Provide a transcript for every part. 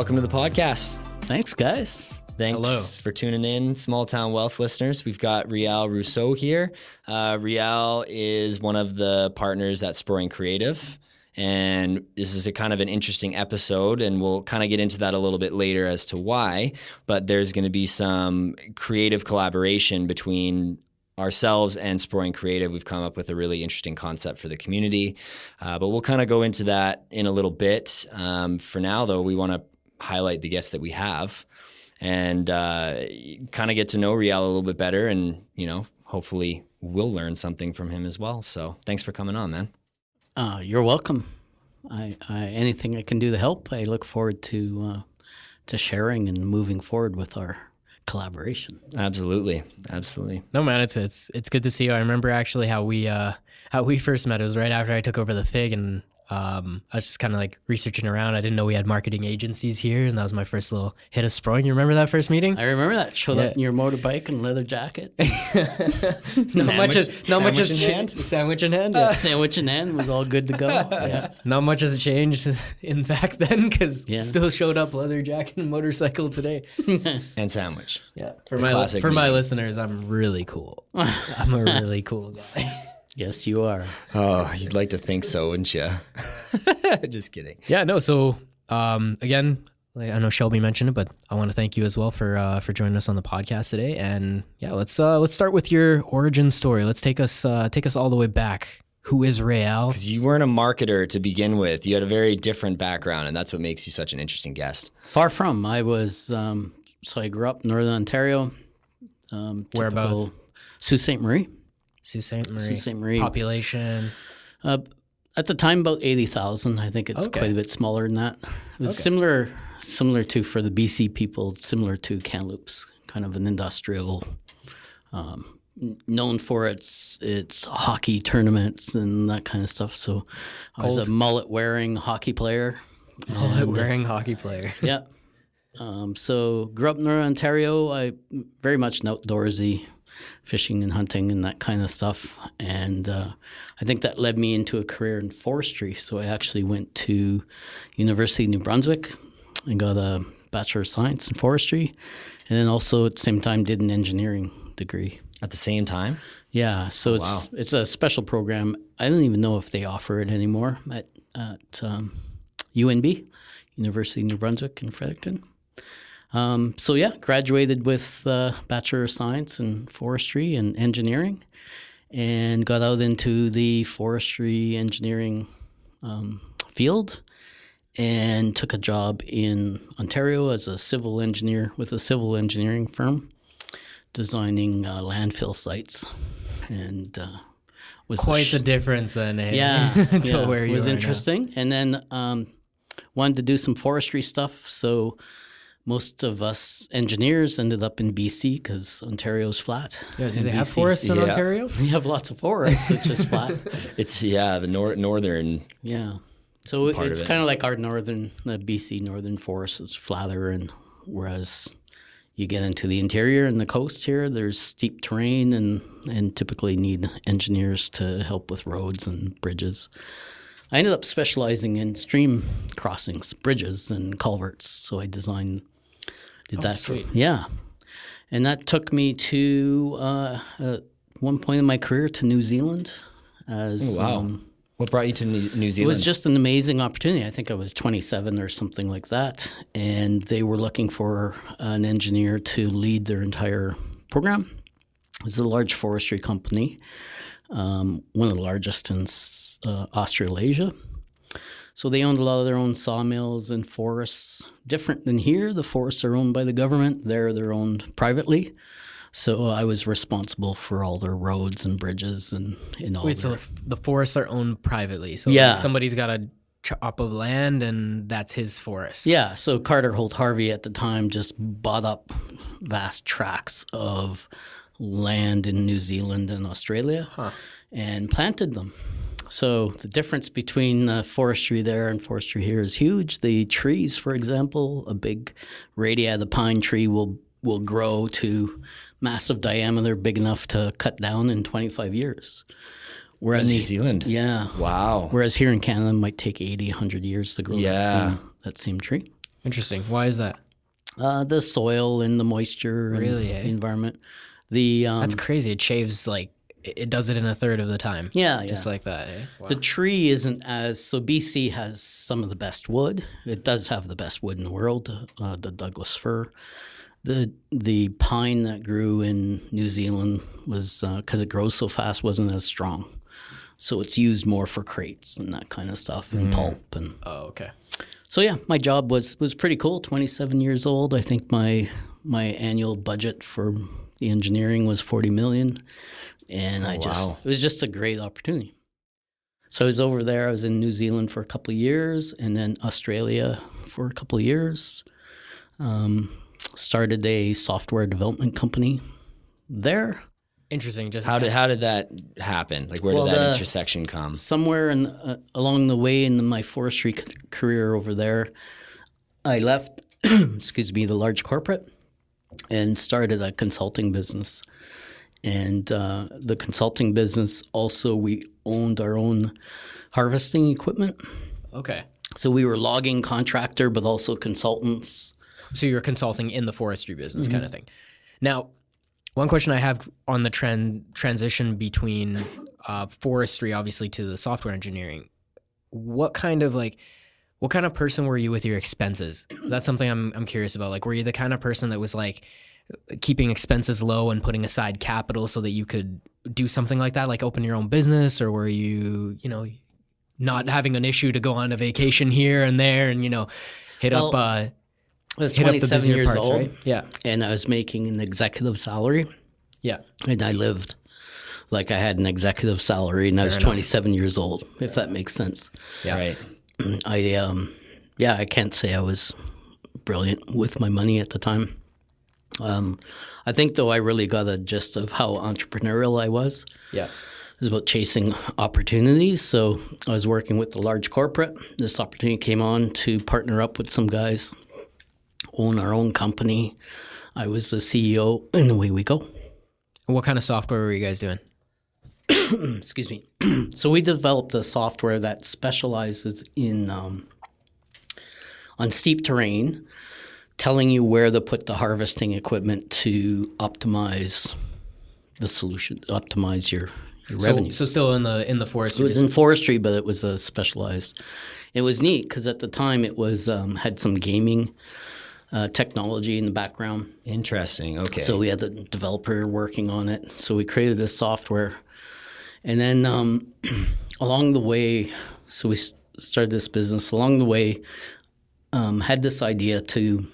welcome to the podcast. Thanks, guys. Thanks Hello. for tuning in, Small Town Wealth listeners. We've got Rial Rousseau here. Uh, Rial is one of the partners at Sproing Creative. And this is a kind of an interesting episode, and we'll kind of get into that a little bit later as to why. But there's going to be some creative collaboration between ourselves and Sproing Creative. We've come up with a really interesting concept for the community, uh, but we'll kind of go into that in a little bit. Um, for now, though, we want to highlight the guests that we have and uh, kind of get to know Rial a little bit better, and you know, hopefully, we'll learn something from him as well. So, thanks for coming on, man. Uh, you're welcome. I, I anything I can do to help. I look forward to uh, to sharing and moving forward with our collaboration. Absolutely, absolutely. No man, it's it's it's good to see you. I remember actually how we uh how we first met. It was right after I took over the Fig, and um I was just kind of like researching around. I didn't know we had marketing agencies here, and that was my first little hit of Sproing. You remember that first meeting? I remember that. Showed Yeah. up in your motorbike and leather jacket, not much. Has, not much sandwich has changed. hand? Sandwich in hand. yeah. sandwich in hand was all good to go. Yeah, Not much has changed in back then because Yeah. still showed up leather jacket and motorcycle today. And sandwich. Yeah, for The my classic for my listeners, I'm really cool. I'm a really cool guy. Yes, you are. Oh, you'd like to think so, wouldn't you? Just kidding. Yeah, no. So um, again, I know Shelby mentioned it, but I want to thank you as well for uh, for joining us on the podcast today. And yeah, let's uh, let's start with your origin story. Let's take us uh, take us all the way back. Who is Real? Because you weren't a marketer to begin with. You had a very different background, and that's what makes you such an interesting guest. Far from. I was um, so I grew up in Northern Ontario. Um, Whereabouts? typical Sault Ste. Marie. Sault Ste. Marie. Sault Ste. Marie. Population. Uh, at the time, about eighty thousand. I think it's Okay. quite a bit smaller than that. It was Okay. similar, similar to for the BC people, similar to Kamloops, kind of an industrial, um, known for its its hockey tournaments and that kind of stuff. So, I was a mullet wearing hockey player. Mullet wearing hockey player. yeah. Um, so grew up in Northern Ontario. I very much an outdoorsy, fishing and hunting and that kind of stuff. And uh, I think that led me into a career in forestry. So I actually went to University of New Brunswick and got a Bachelor of Science in Forestry, and then also at the same time did an engineering degree. At the same time, Yeah, so it's wow. it's a special program. I don't even know if they offer it anymore at at um, UNB, University of New Brunswick in Fredericton. Um, so yeah, graduated with uh, Bachelor of Science in Forestry and Engineering, and got out into the forestry engineering um, field, and took a job in Ontario as a civil engineer with a civil engineering firm, designing uh, landfill sites, and uh, was Quite sh- the difference then. eh? yeah, to yeah, where you it was are now. interesting. And then um, wanted to do some forestry stuff. So most of us engineers ended up in BC because Ontario's flat. Yeah, do in they have forests in Yeah. Ontario? We have lots of forests, which is flat. it's yeah, the nor- northern. Yeah. So it- Part of it's it. kind of like our northern, the BC northern forest is flatter, and whereas you get into the interior and the coast here, there's steep terrain and and typically need engineers to help with roads and bridges. I ended up specializing in stream crossings, bridges, and culverts. So I designed, did that. For, yeah, and that took me to uh, at one point in my career to New Zealand. As Oh, wow. um, What brought you to New, Zealand? it was just an amazing opportunity. I think I was 27 or something like that. And they were looking for an engineer to lead their entire program. It was a large forestry company, um, one of the largest in uh, Australasia. So they owned a lot of their own sawmills and forests. Different than here, the forests are owned by the government. There, they're owned privately. So I was responsible for all their roads and bridges and in all Wait, so their f- the forests are owned privately. So Yeah. somebody's got a chop of land and that's his forest. Yeah, so Carter Holt Harvey at the time just bought up vast tracts of land in New Zealand and Australia and planted them. So the difference between uh, forestry there and forestry here is huge. The trees, for example, a big radii of the pine tree will will grow to massive diameter, big enough to cut down in 25 years. Whereas New the- Zealand. yeah. Wow. Whereas here in Canada, it might take 80, 100 years to grow Yeah. that, same, that same tree. Interesting. Why is that? Uh, the soil and the moisture, and Really, eh? the environment. The um, That's crazy. It shaves like it does it in a third of the time. yeah, Just yeah. like that. Eh? Wow. The tree isn't as so. BC has some of the best wood. It does have the best wood in the world, uh, the Douglas fir. The the pine that grew in New Zealand was because it grows so fast wasn't as strong, so it's used more for crates and that kind of stuff and pulp and oh, okay. so yeah, my job was was pretty cool. Twenty seven years old. I think my my annual budget for the engineering was forty million, and I just wow. it was just a great opportunity. So I was over there. I was in New Zealand for a couple of years, and then Australia for a couple of years. Um, started a software development company there. Interesting. Just How did how did that happen? Like where Well, did that the- intersection come? somewhere in, uh, along the way in my forestry c- career over there, I left, excuse me, the large corporate and started a consulting business. And uh, the consulting business also, we owned our own harvesting equipment. okay. So we were logging contractor, but also consultants. So you're consulting in the forestry business kind Mm-hmm. of thing. Now, one question I have on the trend transition between uh, forestry, obviously, to the software engineering. What kind of like, what kind of person were you with your expenses? That's something I'm I'm curious about. Like, were you the kind of person that was like keeping expenses low and putting aside capital so that you could do something like that, like open your own business, or were you, you know, not having an issue to go on a vacation here and there and you know, hit up Well, uh, I was hit up the 27 years parts, old, right? Yeah, and I was making an executive salary. yeah. And I lived like I had an executive salary, and I was enough. 27 years old, if that makes sense. Yeah. Right. I, um, yeah, I can't say I was brilliant with my money at the time. Um, I think, though, I really got a gist of how entrepreneurial I was. Yeah. It was about chasing opportunities. So I was working with the large corporate. This opportunity came on to partner up with some guys, own our own company. I was the CEO, and away we go. What kind of software were you guys doing? excuse me. so we developed a software that specializes in um, on steep terrain, telling you where to put the harvesting equipment to optimize the solution, optimize your, your So, revenue. so still in the in the forest. it was in forestry, but it was a specialized. It was neat because at the time it was um, had some gaming uh, technology in the background. Interesting. Okay. So we had the developer working on it. So we created this software, and then um, along the way, so we started this business. Along the way, um, had this idea to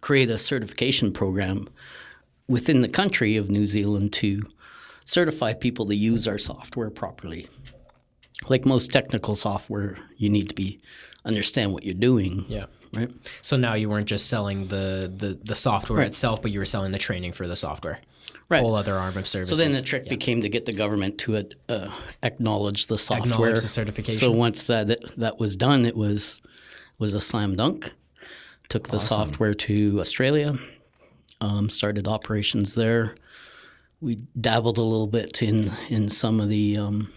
create a certification program within the country of New Zealand to certify people to use our software properly. Like most technical software, you need to be understand what you're doing, yeah. right? So now you weren't just selling the the, the software itself, but you were selling the training for the software. Right. Whole other arm of services. So then the trick became to get the government to uh, uh, acknowledge the software, Acknowledge the certification. So once that that was done, it was was a slam dunk. Took the software to Australia, um, started operations there. We dabbled a little bit in in some of the um,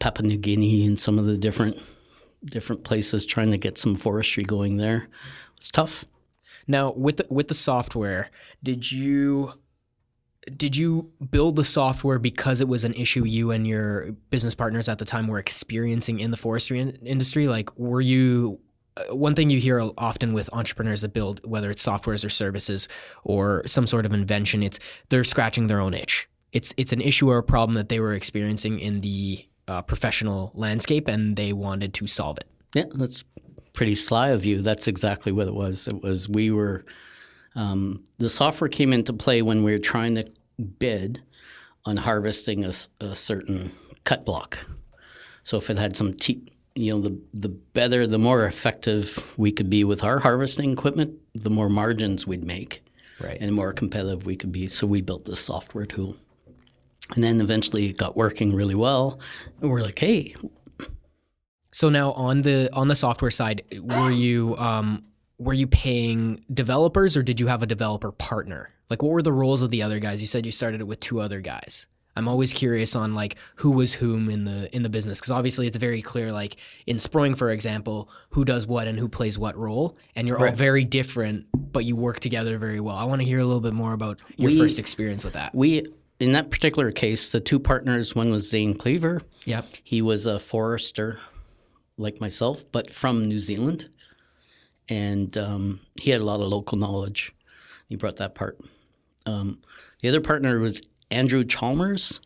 Papua New Guinea and some of the different different places, trying to get some forestry going there. It was tough. Now, with the, with the software, did you did you build the software because it was an issue you and your business partners at the time were experiencing in the forestry in- industry? Like, were you one thing you hear often with entrepreneurs that build, whether it's softwares or services or some sort of invention, it's they're scratching their own itch. It's it's an issue or a problem that they were experiencing in the uh, professional landscape, and they wanted to solve it. Yeah, that's pretty sly of you. That's exactly what it was. It was we were um, the software came into play when we were trying to bid on harvesting a certain cut block. So if it had some te- you know, the the better, the more effective we could be with our harvesting equipment, the more margins we'd make, Right. and the more competitive we could be. So we built this software tool, and then eventually it got working really well. And we're like, hey, So now on the on the software side, were you um, were you paying developers or did you have a developer partner? Like what were the roles of the other guys? You said you started it with two other guys. I'm always curious on like who was whom in the in the business because obviously it's very clear like in Sproing for example who does what and who plays what role and you're all very different but you work together very well. I want to hear a little bit more about your We- first experience with that. We, in that particular case, the two partners, one was Zane Cleaver. Yep. He was a forester like myself, but from New Zealand. And um, he had a lot of local knowledge. He brought that part. Um, the other partner was Andrew Chalmers,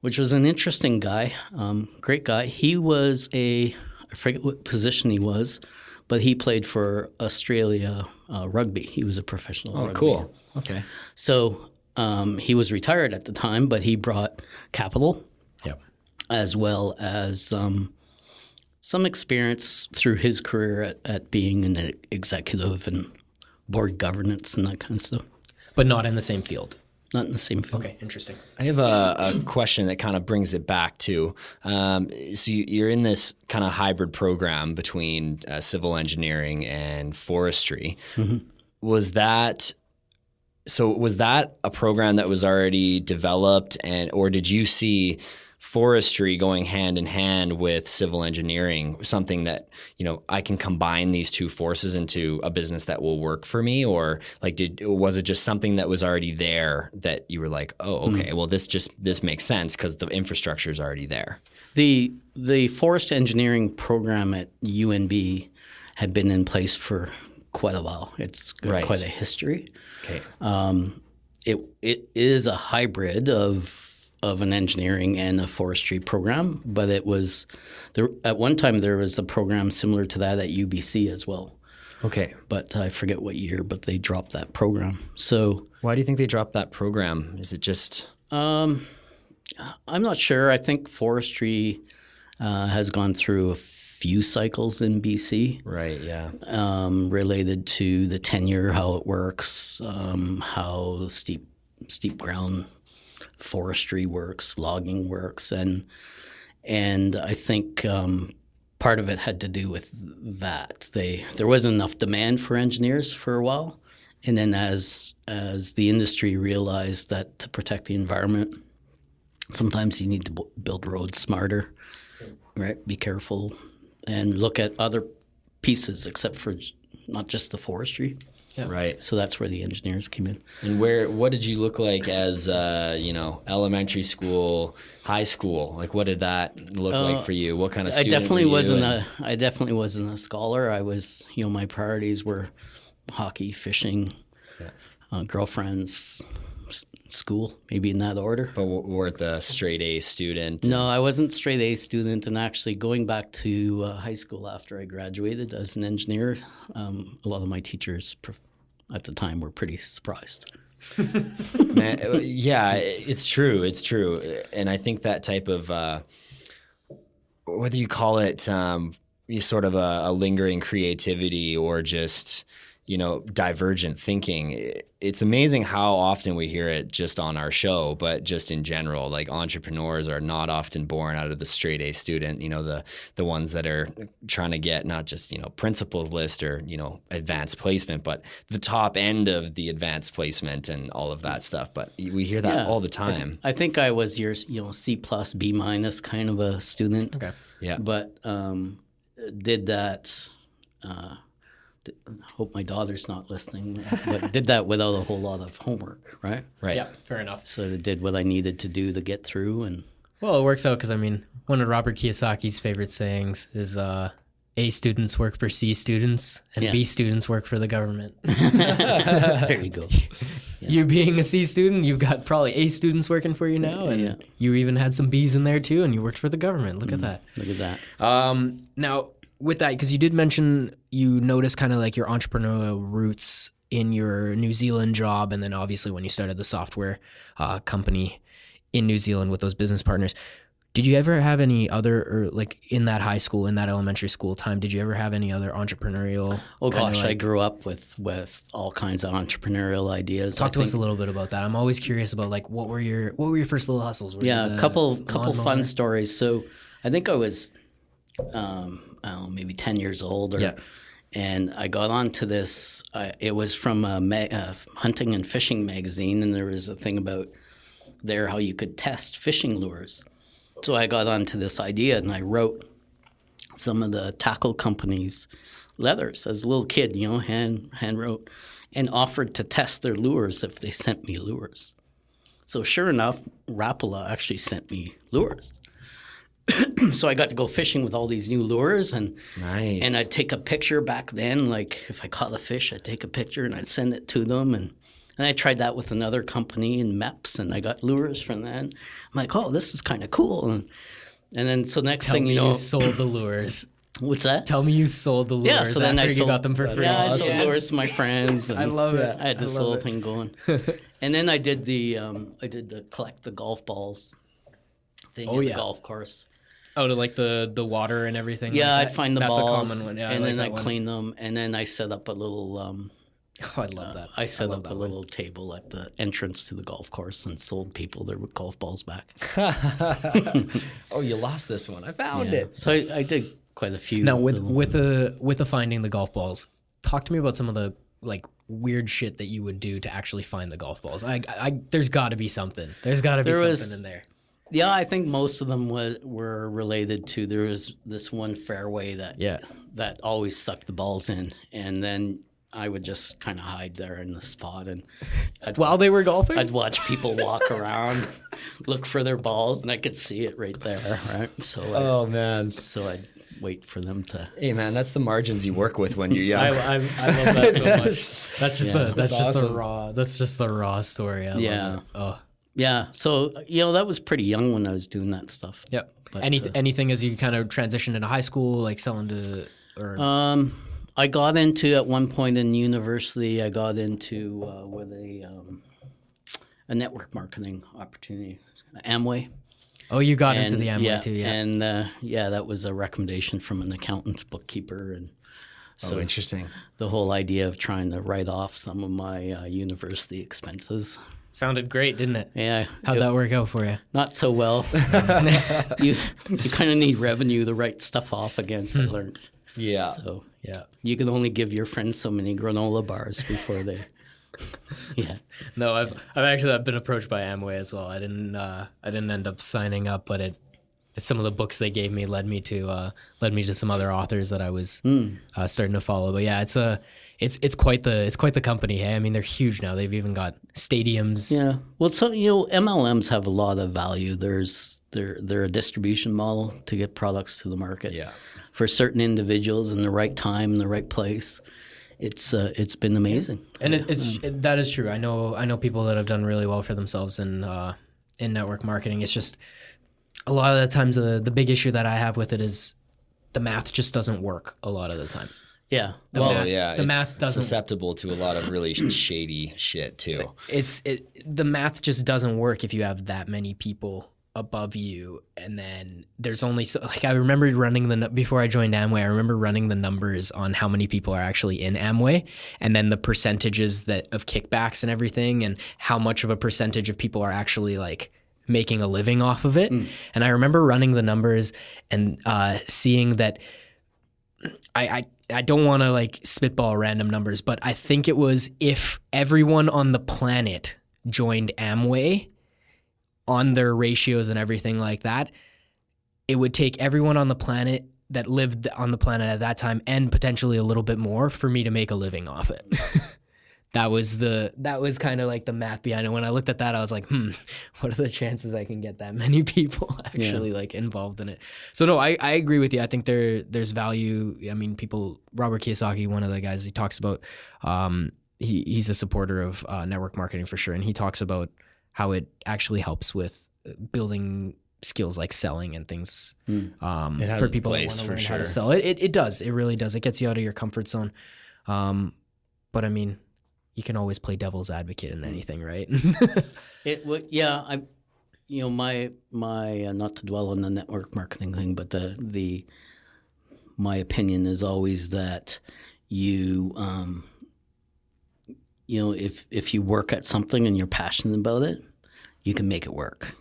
which was an interesting guy, um, great guy. He was a, I forget what position he was, but he played for Australia uh, rugby. He was a professional. Oh, rugby. cool. Okay. So um, he was retired at the time, but he brought capital Yep. as well as um, some experience through his career at, at being an executive and board governance and that kind of stuff. But not in the same field. Not in the same field. Okay, interesting. I have a, a question that kind of brings it back to. Um, so you, you're in this kind of hybrid program between uh, civil engineering and forestry. Was that so? Was that a program that was already developed, and or did you see forestry going hand in hand with civil engineering? Something that you know I can combine these two forces into a business that will work for me, or like did was it just something that was already there that you were like, oh, okay, well this just this makes sense because the infrastructure is already there. The the forest engineering program at UNB had been in place for quite a while. It's got Right. quite a history. Okay. Um, it it is a hybrid of of an engineering and a forestry program, but it was there at one time there was a program similar to that at UBC as well. Okay. But I forget what year, but they dropped that program. So Why do you think they dropped that program? Is it just um, I'm not sure. I think forestry uh, has gone through a few cycles in BC. right? Yeah. um, related to the tenure, how it works, um, how steep steep ground forestry works, logging works, and and I think um, part of it had to do with that. They there wasn't enough demand for engineers for a while, and then as as the industry realized that to protect the environment, sometimes you need to bu- build roads smarter, right? Be careful and look at other pieces except for not just the forestry. Right. So that's where the engineers came in. And where what did you look like as uh, you know elementary school, high school? Like what did that look like for you? What kind of Uh, I definitely were you wasn't and- a I definitely wasn't a scholar. I was you know my priorities were hockey, fishing, uh, girlfriends, school, maybe in that order. But w- weren't the straight A student. No, I wasn't straight A student, and actually going back to uh, high school after I graduated as an engineer, um, a lot of my teachers at the time were pretty surprised. Man, uh, yeah, it's true. It's true, and I think that type of uh, whether you call it um, sort of a, a lingering creativity or just you know divergent thinking. It's amazing how often we hear it just on our show, but just in general, like entrepreneurs are not often born out of the straight A student. You know, the the ones that are trying to get not just you know principals list or you know advanced placement, but the top end of the advanced placement and all of that stuff. But we hear that Yeah. all the time. I think I was your you know C plus B minus kind of a student. Okay. Yeah. But um, did that. Uh, d- hope my daughter's not listening. But did that without a whole lot of homework, right? Right. Yeah, fair enough. So I did what I needed to do to get through, and Well, it works out because I mean, one of Robert Kiyosaki's favorite sayings is uh, A students work for C students and Yeah. B students work for the government. there you go. You being a C student, you've got probably A students working for you now, and Yeah. you even had some B's in there too, and you worked for the government. Look at that. Look at that. Um, now, with that, because you did mention you noticed kind of like your entrepreneurial roots in your New Zealand job, and then obviously when you started the software uh, company in New Zealand with those business partners. Did you ever have any other, or like in that high school, in that elementary school time, did you ever have any other entrepreneurial? Oh gosh, I grew up with with all kinds of entrepreneurial ideas. Talk I to us a little bit about that. I'm always curious about like what were your what were your first little hustles? Were yeah, a couple couple fun stories. So I think I was, um, I don't know, maybe ten years old, or, Yeah. and I got onto this. Uh, it was from a, ma- a hunting and fishing magazine, and there was a thing about there how you could test fishing lures. So I got onto this idea and I wrote some of the tackle companies' letters as a little kid, you know, hand hand wrote, and offered to test their lures if they sent me lures. So sure enough, Rapala actually sent me lures. so I got to go fishing with all these new lures and Nice. and I'd take a picture back then, like if I caught a fish, I'd take a picture and I'd send it to them. And, and I tried that with another company in Mepps and I got lures from that. I'm like, oh, this is kind of cool. And, and then so next Tell thing me you know, sold the lures. what's that? Tell me you sold the lures yeah, so then I you sold, got them for free. Yeah, I sold Yes. lures to my friends. I love it. I had this little it. thing going. and then I did the um, I did the collect the golf balls thing Oh, in yeah. the golf course. Oh, to like the the water and everything. Yeah, like I'd find the That's balls, a common one. Yeah, I and like then I'd one. clean them, and then I set up a little. Um, Oh, I love that. I set love up a one. little table at the entrance to the golf course and sold people their golf balls back. oh, you lost this one. I found it. So I, I did quite a few. Now with with the with the finding the golf balls, talk to me about some of the like weird shit that you would do to actually find the golf balls. I, I there's got to be something. There's got to be There something was- in there. Yeah, I think most of them was, were related to there was this one fairway that Yeah. that always sucked the balls in, and then I would just kind of hide there in the spot and I'd, While they were golfing, I'd watch people walk around, look for their balls, and I could see it right there, right? So I, Oh man. so I'd wait for them to. Hey man, that's the margins you work with when you're young. I, I, I love that so much. That's- That's just Yeah. the that's, That's just the raw. That's just the raw story. I Yeah. Love it. Oh. Yeah, so you know that was pretty young when I was doing that stuff. Yep. But, Any, uh, anything as you kind of transitioned into high school, like selling to or Um, I got into at one point in university. I got into uh, with a um, a network marketing opportunity, Amway. oh, you got into the Amway yeah, too. Yeah. and uh, yeah, that was a recommendation from an accountant's bookkeeper, and so oh, interesting. the whole idea of trying to write off some of my uh, university expenses. Sounded great, didn't it? Yeah, How'd it- that work out for you? not so well. you you kind of need revenue to write stuff off against. I learned. Yeah. So Yeah. you can only give your friends so many granola bars before they. yeah. No, I've I've actually I've been approached by Amway as well. I didn't uh, I didn't end up signing up, but it some of the books they gave me led me to uh, led me to some other authors that I was uh, starting to follow. But yeah, it's a it's it's quite the it's quite the company. Hey, I mean they're huge now. They've even got stadiums. Yeah. Well, so you know, MLMs have a lot of value. There's they're they're a distribution model to get products to the market. Yeah. For certain individuals in the right time, in the right place, it's uh, it's been amazing. and it, it's it, that is true. I know I know people that have done really well for themselves in uh, in network marketing. It's just a lot of the times the the big issue that I have with it is the math just doesn't work a lot of the time. Yeah. The well, math- yeah, the it's math doesn't susceptible to a lot of really shady shit too. it's it the math just doesn't work if you have that many people above you and then there's only so like I remember running the before I joined Amway I remember running the numbers on how many people are actually in Amway and then the percentages that of kickbacks and everything and how much of a percentage of people are actually like making a living off of it and I remember running the numbers and uh, seeing that I, I I don't want to like spitball random numbers, but I think it was if everyone on the planet joined Amway on their ratios and everything like that, it would take everyone on the planet that lived on the planet at that time and potentially a little bit more for me to make a living off it. that was the that was kind of like the map behind it. When I looked at that, I was like, hmm, what are the chances I can get that many people actually like involved in it? So no, I, I agree with you. I think there there's value. I mean, people Robert Kiyosaki, one of the guys, he talks about um he he's a supporter of uh, network marketing for sure, and he talks about how it actually helps with building skills like selling and things um, It has for people that place, want to for learn how to sell. It, it it does. It really does. It gets you out of your comfort zone. Um, but I mean, you can always play devil's advocate in anything, right? It yeah, I, you know, my my uh, not to dwell on the network marketing thing, but the the my opinion is always that you um, you know if if you work at something and you're passionate about it, you can make it work.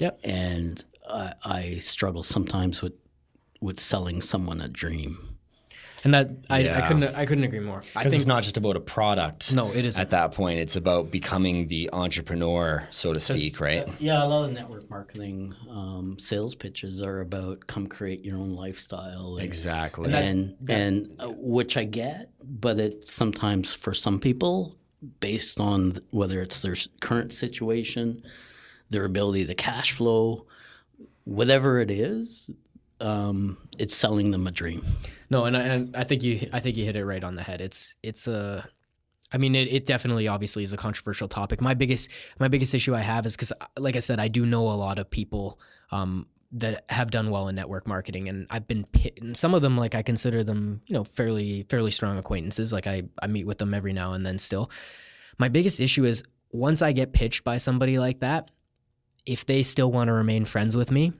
Yep. And I, I struggle sometimes with with selling someone a dream. And that I, I couldn't I couldn't agree more. I Because think it's not just about a product. No, it isn't. At that point, it's about becoming the entrepreneur, so to speak, right? Yeah, a lot of network marketing um, sales pitches are about come create your own lifestyle. And, Exactly. And and, uh, which I get, but it sometimes for some people, based on whether it's their current situation, their ability to cash flow, whatever it is, um, it's selling them a dream. No, and I, and I think you I think you hit it right on the head. It's it's a I mean it, it definitely obviously is a controversial topic. My biggest my biggest issue I have is cuz like I said I do know a lot of people um that have done well in network marketing and I've been and some of them like I consider them, you know, fairly fairly strong acquaintances. Like I I meet with them every now and then still. My biggest issue is once I get pitched by somebody like that, if they still want to remain friends with me,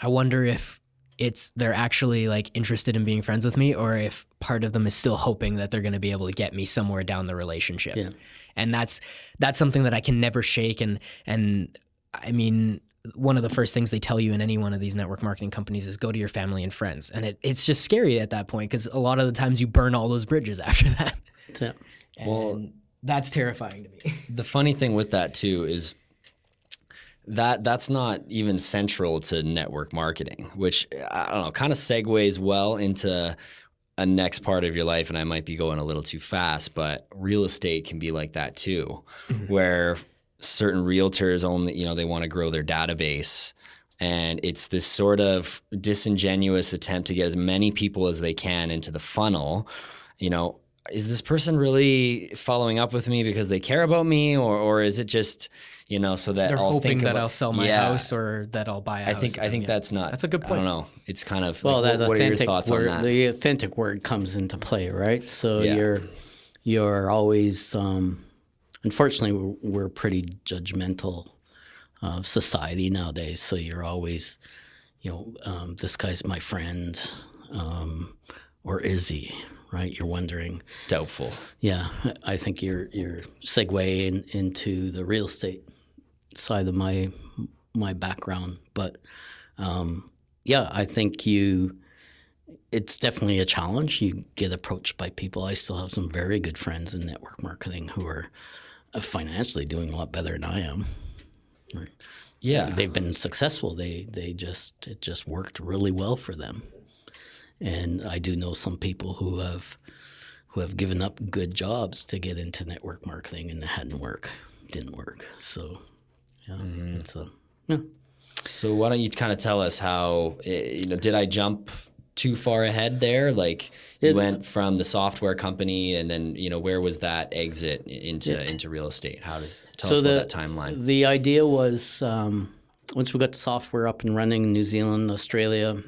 I wonder if it's they're actually like interested in being friends with me or if part of them is still hoping that they're going to be able to get me somewhere down the relationship. Yeah. And that's that's something that I can never shake and and I mean one of the first things they tell you in any one of these network marketing companies is go to your family and friends. And it, it's just scary at that point because a lot of the times you burn all those bridges after that. Yeah. And Well- that's terrifying to me. the funny thing with that too is that that's not even central to network marketing, which I don't know, kind of segues well into a next part of your life. And I might be going a little too fast, but real estate can be like that too, mm-hmm. where certain realtors only, you know, they want to grow their database. And it's this sort of disingenuous attempt to get as many people as they can into the funnel. You know, is this person really following up with me because they care about me, or or is it just you know so that They're I'll hoping think that about- I'll sell my Yeah. house or that I'll buy a I house. think I then, think yeah. that's not. That's a good point. I point. don't know. It's kind of Well, like, that what, what are your authentic thoughts word, on that? the authentic word comes into play, right? So Yeah. you're you're always, um, unfortunately, we're, we're pretty judgmental uh, society nowadays. So you're always, you know, um, this guy's my friend, um, or is he? Right? You're wondering. Doubtful. Yeah, I think you're you're segueing into the real estate side of my my background, but um, yeah, I think you. It's definitely a challenge. You get approached by people. I still have some very good friends in network marketing who are uh, financially doing a lot better than I am. Right. Yeah. They've been successful. They they just it just worked really well for them. And I do know some people who have who have given up good jobs to get into network marketing and it hadn't work, didn't work. So yeah, it's a yeah. So why don't you kind of tell us how eh, you know? Did I jump too far ahead there? Like you It- went from the software company, and then you know where was that exit into into real estate? How does tell us about that timeline? The idea was um, once we got the software up and running in New Zealand, Australia,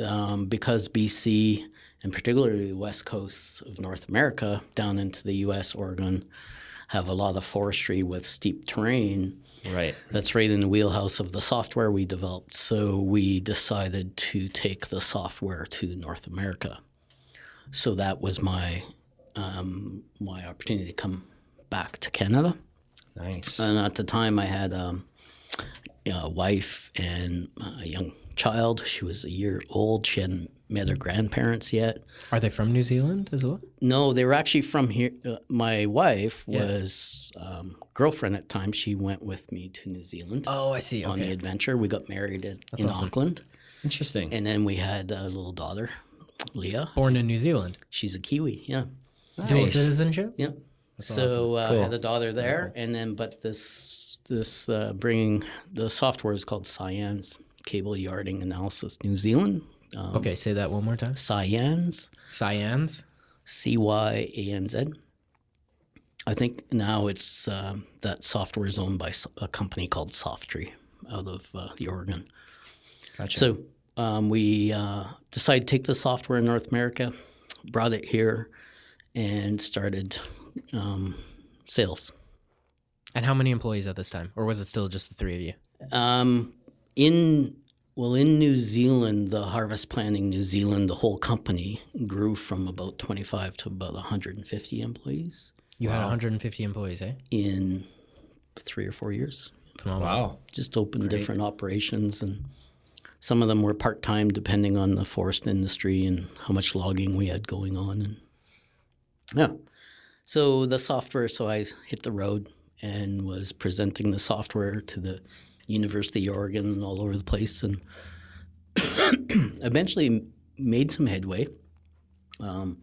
um, because BC and particularly the west coast of North America down into the U.S., Oregon, have a lot of forestry with steep terrain. Right. That's right in the wheelhouse of the software we developed. So we decided to take the software to North America. So that was my um, my opportunity to come back to Canada. Nice. And at the time, I had um, a wife and a young child. She was a year old. She hadn't met her grandparents yet. Are they from New Zealand as well? No, they were actually from here. Uh, my wife Yeah. was um, girlfriend at the time. She went with me to New Zealand Oh, I see. on the adventure. We got married at, in awesome. Auckland, Interesting. and then we had a little daughter, Leah. Born in New Zealand. She's a Kiwi. Yeah. Dual Nice. citizenship? Yep. so uh, Cool. I had a daughter there, and then but this this uh, bringing the software is called CYANZ Cable Yarding Analysis New Zealand. Um, Okay, say that one more time. CYANZ, CYANZ. C Y A N Z. I think now it's um, that software is owned by a company called Softree out of uh, the Oregon. Gotcha. So um, we uh, decided to take the software in North America, brought it here, and started um, sales. And how many employees at this time? Or was it still just the three of you? Um, in well, in New Zealand, the Harvest Planning New Zealand, the whole company grew from about 25 to about 150 employees You had 150 employees, eh? in three or four years. Phenomenal. wow. Just opened different operations and some of them were part time, depending on the forest industry and how much logging we had going on. And yeah, so the software. So I hit the road and was presenting the software to the University of Oregon all over the place, and eventually made some headway. Um,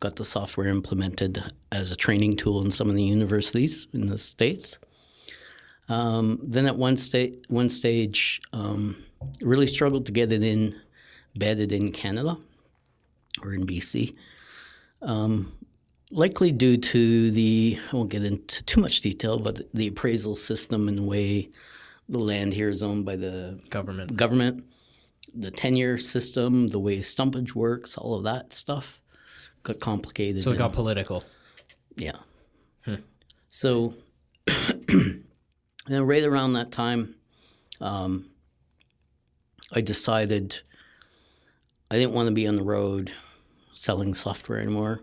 got the software implemented as a training tool in some of the universities in the states. Um, then at one, sta- one stage, um, really struggled to get it in bedded in Canada or in BC. Um, likely due to the, I won't get into too much detail, but the appraisal system and the way the land here is owned by the Government. government, the tenure system, the way stumpage works, all of that stuff got complicated. So it got political. yeah. So, and then right around that time, um, I decided I didn't want to be on the road selling software anymore.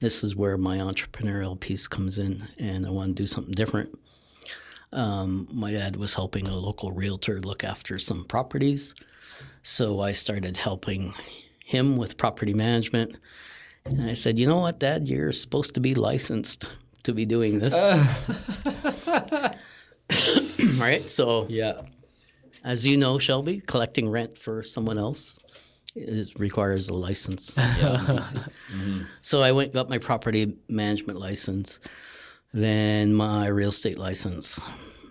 This is where my entrepreneurial piece comes in, and I want to do something different. Um, my dad was helping a local realtor look after some properties, so I started helping him with property management. And I said, "You know what, Dad? You're supposed to be licensed to be doing this, right?" So Yeah. as you know, Shelby, collecting rent for someone else is, requires a license. Mm-hmm. So I went got my property management license, then my real estate license,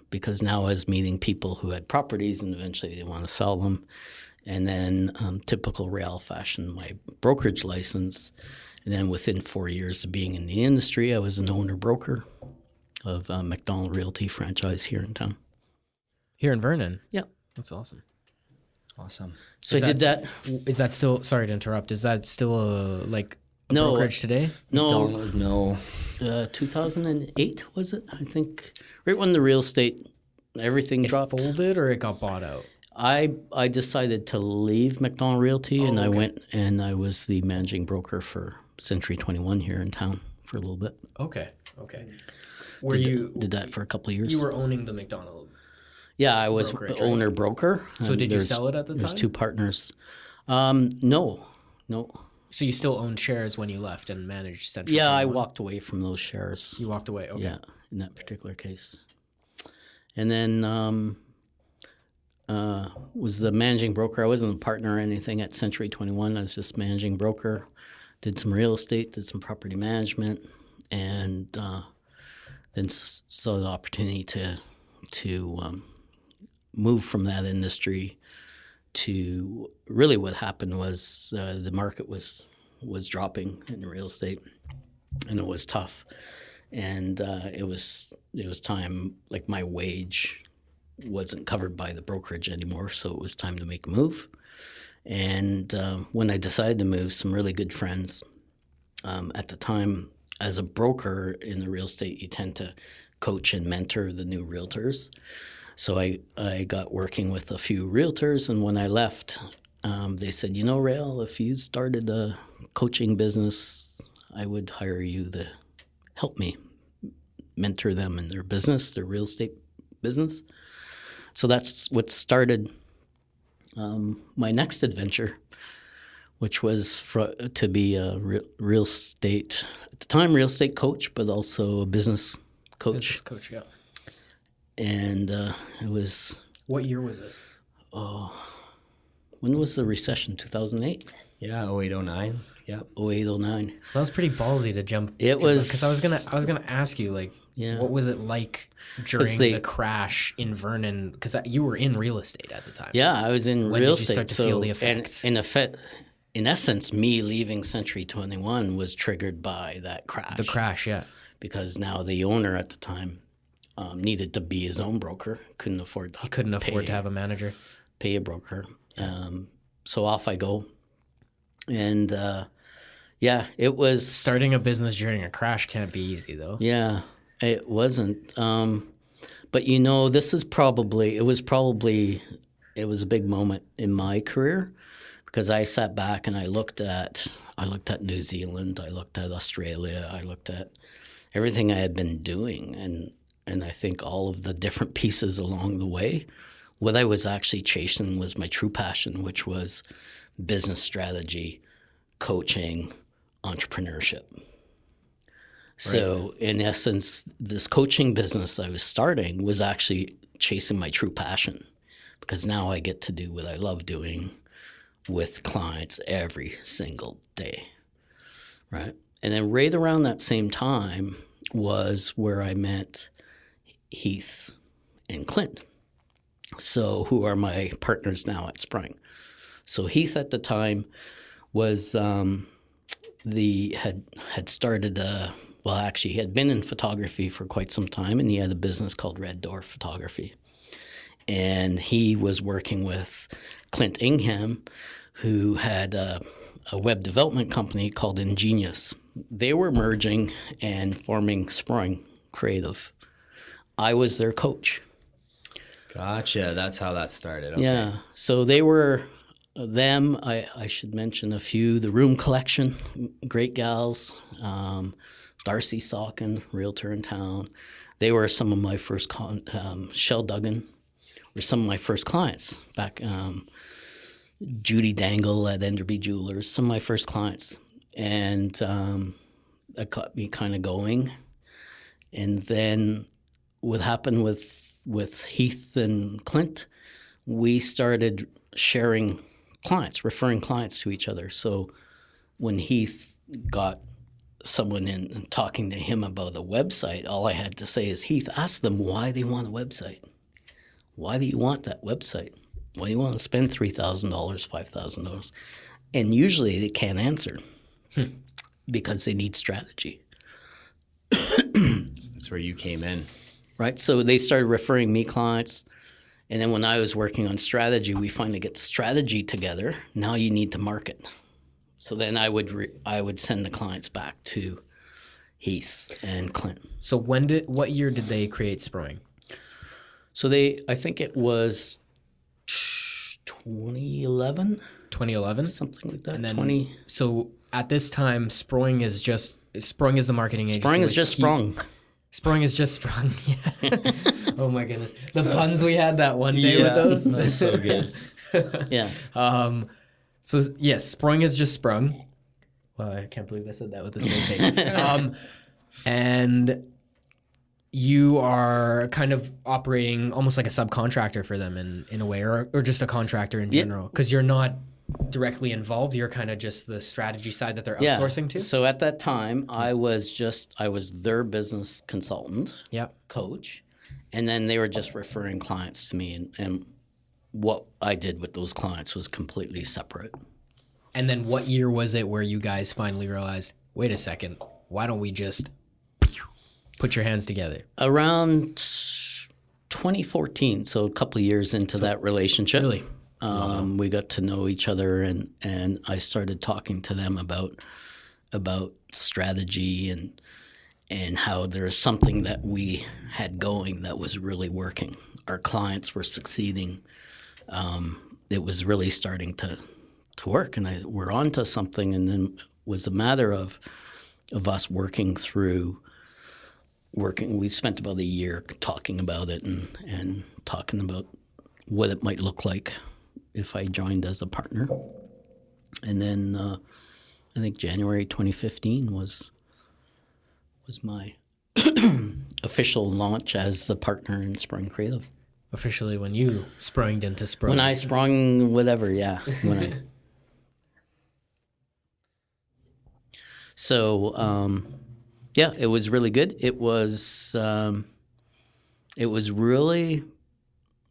because now I was meeting people who had properties and eventually they want to sell them. And then, um, typical real fashion, my brokerage license. And then within four years of being in the industry, I was an owner broker of uh, Macdonald Realty franchise here in town. Here in Vernon. Yeah. That's awesome. Awesome. So Is I did that. Is that still? Sorry to interrupt. Is that still a like a No. brokerage today? No, Donald, no. uh, 2008 was it? I think right when the real estate everything It dropped. folded or it got bought out. I I decided to leave Macdonald Realty and Oh, I went and I was the managing broker for Century 21 here in town for a little bit. Okay. Okay. Were did, you did that for a couple of years? you were owning the Macdonald? Yeah, I was brokerage, right? owner broker. So did you sell it at the time? There's two partners. Um, no, no. So you still owned shares when you left and managed Central? Yeah, I walked away from those shares. You walked away. Okay. Yeah, in that particular case. And then um, uh, was the managing broker. I wasn't a partner or anything at Century 21. I was just managing broker. Did some real estate, did some property management, and uh, then s- saw the opportunity to to um, move from that industry to really what happened was uh, the market was was dropping in real estate, and it was tough. And uh, it was it was time like my wage wasn't covered by the brokerage anymore so it was time to make a move. And uh, when i decided to move some really good friends um, at the time as a broker in the real estate you tend to coach and mentor the new realtors so i, I got working with a few realtors and when i left um, they said you know rail if you started a coaching business i would hire you to help me mentor them in their business, their real estate business. So that's what started um, my next adventure, which was fr- to be a re- real estate, at the time, real estate coach, but also a business coach. Business coach. Yeah. And uh, it was, What year was this? oh, when was the recession? 2008? Yeah, 0809. Yep. 08, 09. So that was pretty ballsy to jump. It was- because I was gonna I was gonna ask you like Yeah. what was it like during they- the crash in Vernon? Because you were in real estate at the time. Yeah, I was in real estate. When real did you estate. start to so, feel the and effects? in effect, in essence, me leaving Century 21 was triggered by that crash. The crash. Yeah. because now the owner at the time um, needed to be his own broker, couldn't afford to He couldn't afford to have a manager. pay a broker. Um, so off I go, and uh, yeah, it was Starting a business during a crash can't be easy though. Yeah, it wasn't. Um, but you know, this is probably it was probably it was a big moment in my career because I sat back and I looked at I looked at New Zealand, I looked at Australia, I looked at everything I had been doing, and and I think all of the different pieces along the way what I was actually chasing was my true passion, which was business strategy, coaching, entrepreneurship. So, in essence, this coaching business I was starting was actually chasing my true passion because now I get to do what I love doing with clients every single day. Right. And then, right around that same time, was where I met Heath and Clint. So, who are my partners now at Sprung? So, Heath at the time was um, the had had started a well, actually, he had been in photography for quite some time, and he had a business called Red Door Photography. And he was working with Clint Ingham, who had a, a web development company called Ingenious. They were merging and forming Sprung Creative. I was their coach. Gotcha. That's how that started. Okay. Yeah. So they were them. I, I should mention a few. The Room Collection, great gals. Um, Darcy Saukin, realtor in town. They were some of my first con- um, Shell Duggan were some of my first clients back. Um, Judy Dangle at Enderby Jewelers, some of my first clients, and um, that got me kind of going. And then what happened with with Heath and Clint, we started sharing clients, referring clients to each other. So when Heath got someone in and talking to him about a website, all I had to say is, Heath, ask them why they want a website. Why do you want that website? Why do you want to spend $3,000, $5,000? And usually they can't answer hmm. because they need strategy. That's where you came in. Right. So they started referring me clients. And then when I was working on strategy, we finally get the strategy together. Now you need to market. So then I would re- I would send the clients back to Heath and Clint. So when did what year did they create Sprung? So they I think it was 2011, 2011. something like that. And then 20 so at this time, Sprung is just Sprung is the marketing agency. Sprung is just Heath- sprung. Sprung is just sprung. Yeah. oh my goodness, the puns we had that one day with those. That's so good. Yeah. Um, so yes, sprung is just sprung. Well, I can't believe I said that with a straight face. um, and you are kind of operating almost like a subcontractor for them in, in a way, or, or just a contractor in general, because you're not directly involved. You're kind of just the strategy side that they're Yeah. outsourcing to. So at that time, I was just I was their business consultant, Yeah. coach, and then they were just referring clients to me, and, and what I did with those clients was completely separate. And then what year was it where you guys finally realized, wait a second, why don't we just put your hands together? Around 2014, so a couple of years into that relationship, Really? Um, we got to know each other, and and I started talking to them about about strategy and and how there is something that we had going that was really working. Our clients were succeeding. Um, it was really starting to to work, and I, we're onto something. And then it was a matter of of us working through working. We spent about a year talking about it and and talking about what it might look like if I joined as a partner. And then uh, I think January 2015 was was my official launch as a partner in Sprung Creative. Officially, when you sprung into sprung. When I sprung, whatever, yeah. When I, so, um, yeah, it was really good. It was, um, it was really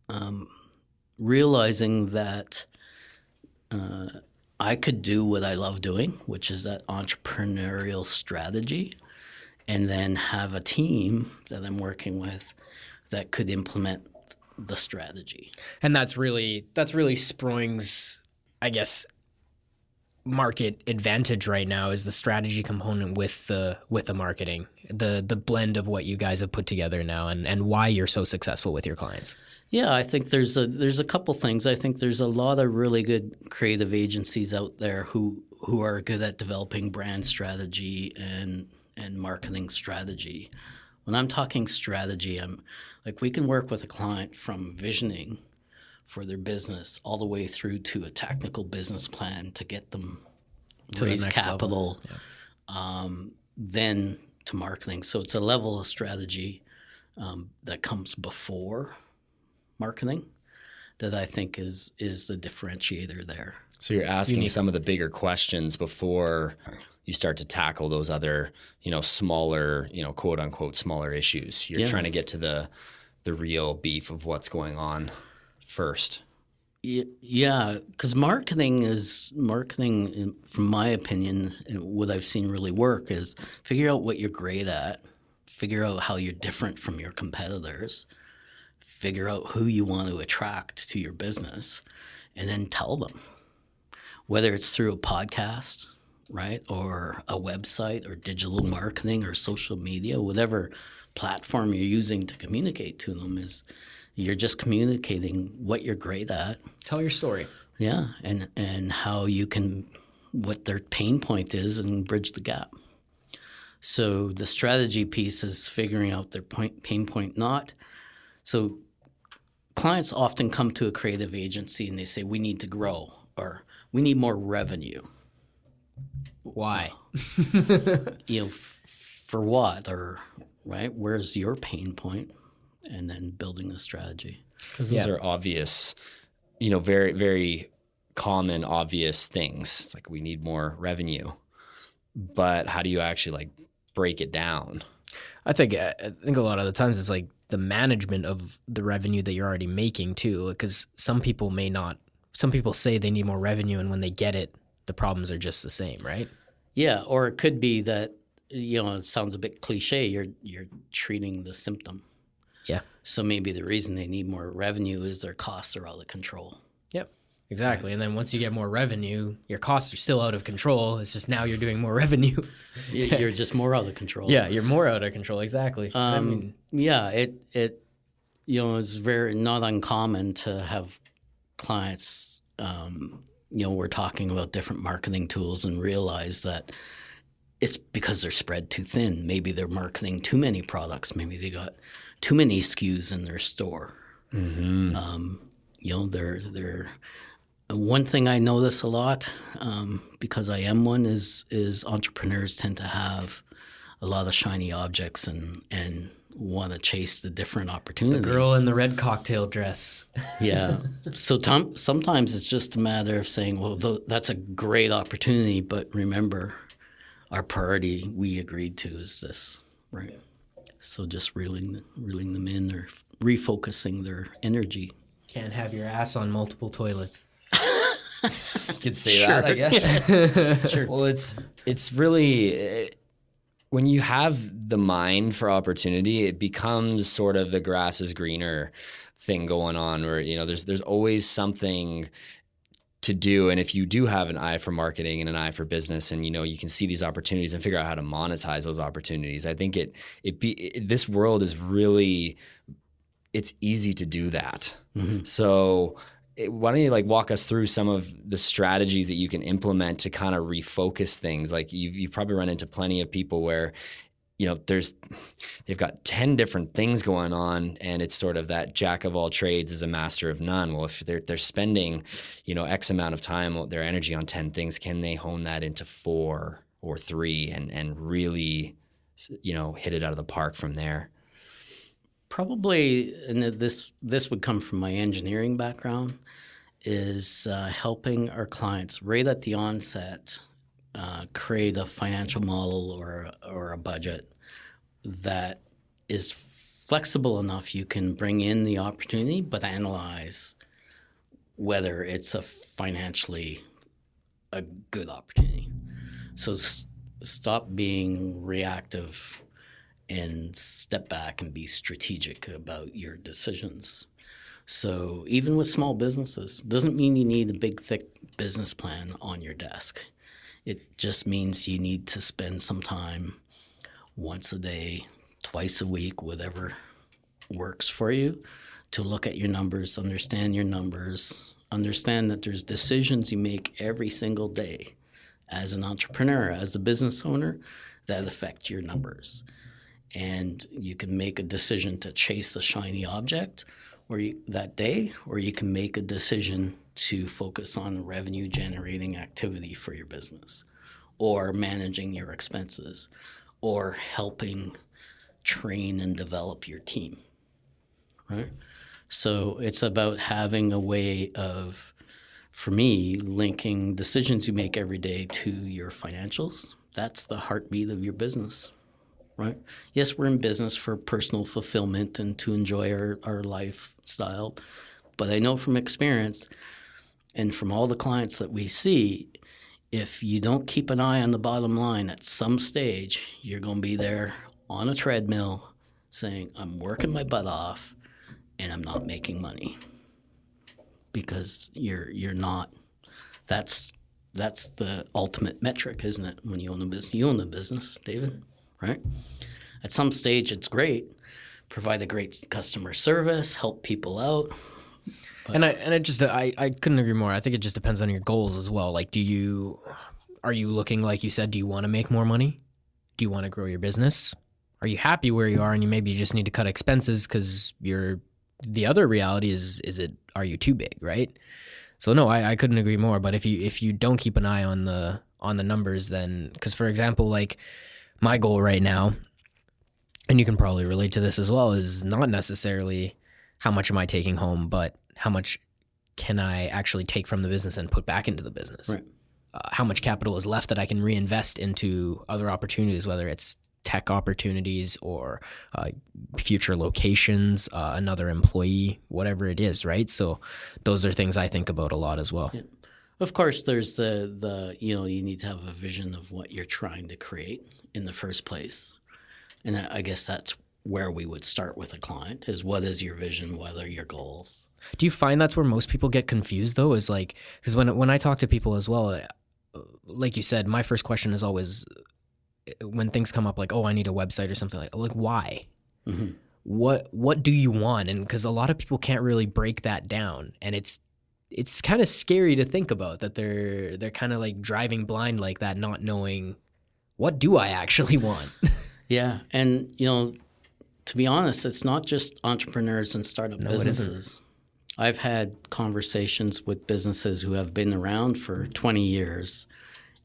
um, realizing that uh, I could do what I love doing, which is that entrepreneurial strategy, and then have a team that I'm working with that could implement the strategy. and that's really that's really Sprung's, I guess, market advantage right now is the strategy component with the with the marketing, the the blend of what you guys have put together now, and and why you're so successful with your clients. Yeah, I think there's a there's a couple things. I think there's a lot of really good creative agencies out there who who are good at developing brand strategy and and marketing strategy. When I'm talking strategy, I'm like we can work with a client from visioning for their business, all the way through to a technical business plan to get them To raise next capital, um, then to marketing. So it's a level of strategy um, that comes before marketing that I think is is the differentiator there. So you're asking some of the bigger questions before you start to tackle those other, you know, smaller, you know, quote unquote smaller issues. You're Yeah. trying to get to the the real beef of what's going on first. Yeah, because marketing is marketing, from my opinion, what I've seen really work is figure out what you're great at, figure out how you're different from your competitors, figure out who you want to attract to your business, and then tell them. Whether it's through a podcast, right, or a website, or digital marketing, or social media, whatever platform you're using to communicate to them is you're just communicating what you're great at Tell your story. yeah, and and how you can what their pain point is and bridge the gap. So the strategy piece is figuring out their point, pain point. Not so clients often come to a creative agency and they say we need to grow or we need more revenue. Why? You know, f- for what or right? Where's your pain point? And then building the strategy. Because those Yeah. are obvious, you know, very, very common, obvious things. It's like we need more revenue. But how do you actually like break it down? I think uh, I think a lot of the times it's like the management of the revenue that you're already making too, because some people may not. Some people say they need more revenue, and when they get it, the problems are just the same, right? Yeah, or it could be that you know it sounds a bit cliche. You're you're treating the symptom. Yeah. So maybe the reason they need more revenue is their costs are out of control. Yep. Exactly. And then once you get more revenue, your costs are still out of control. It's just now you're doing more revenue. You- You're just more out of control. yeah, you're more out of control. Exactly. I Um, mean, yeah. It it you know it's very not uncommon to have clients. Um, you know, we're talking about different marketing tools and realize that it's because they're spread too thin. Maybe they're marketing too many products. Maybe they got too many SKUs in their store. Um, you know, they're they're one thing I notice a lot um, because I am one is is entrepreneurs tend to have a lot of shiny objects and and want to chase the different opportunities. The girl in the red cocktail dress. yeah. So tom- sometimes it's just a matter of saying, well, th- that's a great opportunity, but remember, our priority we agreed to is this, right? So just reeling reeling them in or refocusing their energy. Can't have your ass on multiple toilets. You could say that, I guess. sure. Well, it's it's really eh, when you have the mind for opportunity, it becomes sort of the grass is greener thing going on, where you know there's there's always something to do, and if you do have an eye for marketing and an eye for business, and you know you can see these opportunities and figure out how to monetize those opportunities, I think it it be it, this world is really it's easy to do that. Mm-hmm. So it- why don't you like walk us through some of the strategies that you can implement to kind of refocus things? Like you've, you've probably run into plenty of people where, you know, there's they've got 10 different things going on and it's sort of that jack of all trades is a master of none. Well, if they're they're spending, you know, X amount of time, their energy on 10 things, can they hone that into four or three and and really you know, hit it out of the park from there? Probably, and this this would come from my engineering background, is uh, helping our clients right at the onset uh, create a financial model or or a budget that is flexible enough you can bring in the opportunity, but analyze whether it's a financially a good opportunity. So s- stop being reactive and step back and be strategic about your decisions. So even with small businesses, doesn't mean you need a big thick business plan on your desk. It just means you need to spend some time once a day, twice a week, whatever works for you, to look at your numbers, understand your numbers, understand that there's decisions you make every single day as an entrepreneur, as a business owner, that affect your numbers. And you can make a decision to chase a shiny object, or you, that day, or you can make a decision to focus on revenue generating activity for your business, or managing your expenses, or helping train and develop your team. Right? So it's about having a way of, for me, linking decisions you make every day to your financials. That's the heartbeat of your business, right? Yes, we're in business for personal fulfillment and to enjoy our, our lifestyle. But I know from experience and from all the clients that we see, if you don't keep an eye on the bottom line at some stage, you're going to be there on a treadmill saying, I'm working my butt off and I'm not making money because you're you're not that's that's the ultimate metric, isn't it? When you own a business, you own the business, David, right? At some stage, it's great. Provide a great customer service, help people out. and I and it just I I couldn't agree more. I think it just depends on your goals as well. Like, do you are you looking like you said? Do you want to make more money? Do you want to grow your business? Are you happy where you are, and you maybe you just need to cut expenses because you're the other reality is is it are you too big, right? So no, I, I couldn't agree more. But if you if you don't keep an eye on the on the numbers, then because for example, like my goal right now, and you can probably relate to this as well, is not necessarily how much am I taking home, but how much can I actually take from the business and put back into the business? Right. Uh, how much capital is left that I can reinvest into other opportunities, whether it's tech opportunities or uh, future locations, uh, another employee, whatever it is, right? So those are things I think about a lot as well. Yeah. Of course, there's the the you know you need to have a vision of what you're trying to create in the first place, and I, guess that's where we would start with a client is what is your vision, what are your goals. Do you find that's where most people get confused though? Is like because when when I talk to people as well, uh, like you said, my first question is always when things come up like oh i need a website or something like like why mm-hmm. what what do you want and because a lot of people can't really break that down and it's it's kind of scary to think about that they're they're kind of like driving blind like that not knowing what do i actually want yeah and you know to be honest it's not just entrepreneurs and startup No, businesses i've had conversations with businesses who have been around for 20 years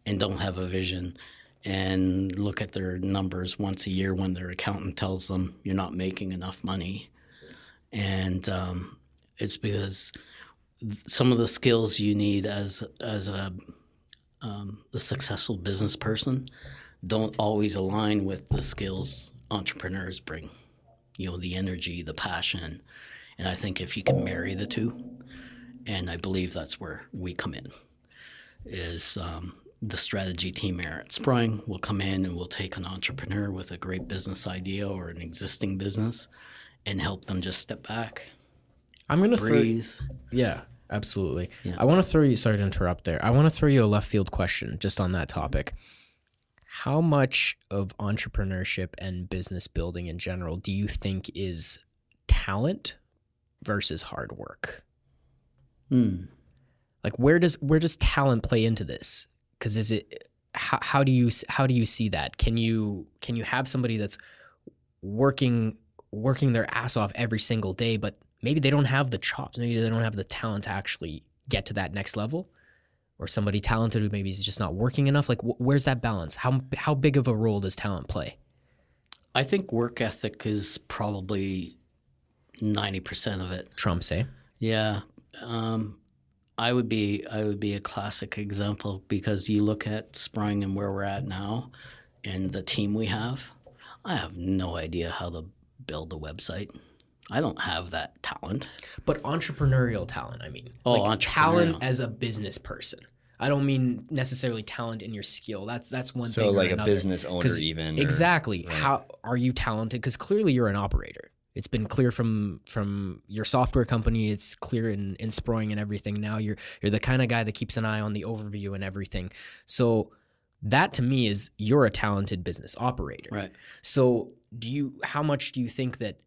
and don't have a vision and look at their numbers once a year when their accountant tells them you're not making enough money. And um, it's because some of the skills you need as as a um, a successful business person don't always align with the skills entrepreneurs bring. You know, the energy, the passion, and I think if you can marry the two, and I believe that's where we come in, is um, the strategy team here at Sprung will come in and we'll take an entrepreneur with a great business idea or an existing business and help them just step back, i'm gonna throw breathe. yeah absolutely Yeah. i want to throw you sorry to interrupt there i want to throw you a left field question just on that topic how much of entrepreneurship and business building in general do you think is talent versus hard work? Hmm. like where does where does talent play into this? Because is it how, how do you how do you see that? Can you can you have somebody that's working working their ass off every single day but maybe they don't have the chops maybe they don't have the talent to actually get to that next level or somebody talented who maybe is just not working enough like wh- where's that balance how how big of a role does talent play I think work ethic is probably 90% of it. trump say Yeah. Um, I would be I would be a classic example because you look at Sprung and where we're at now and the team we have. I have no idea how to build a website. I don't have that talent. but entrepreneurial talent i mean. Oh, like talent as a business person. I don't mean necessarily talent in your skill. That's that's one So thing So like a business owner, even or- exactly. Right. how are you talented? Because clearly you're an operator. It's been clear from from your software company. It's clear in in Sprung and everything. Now you're you're the kind of guy that keeps an eye on the overview and everything. So that to me is you're a talented business operator. Right. so do you how much do you think that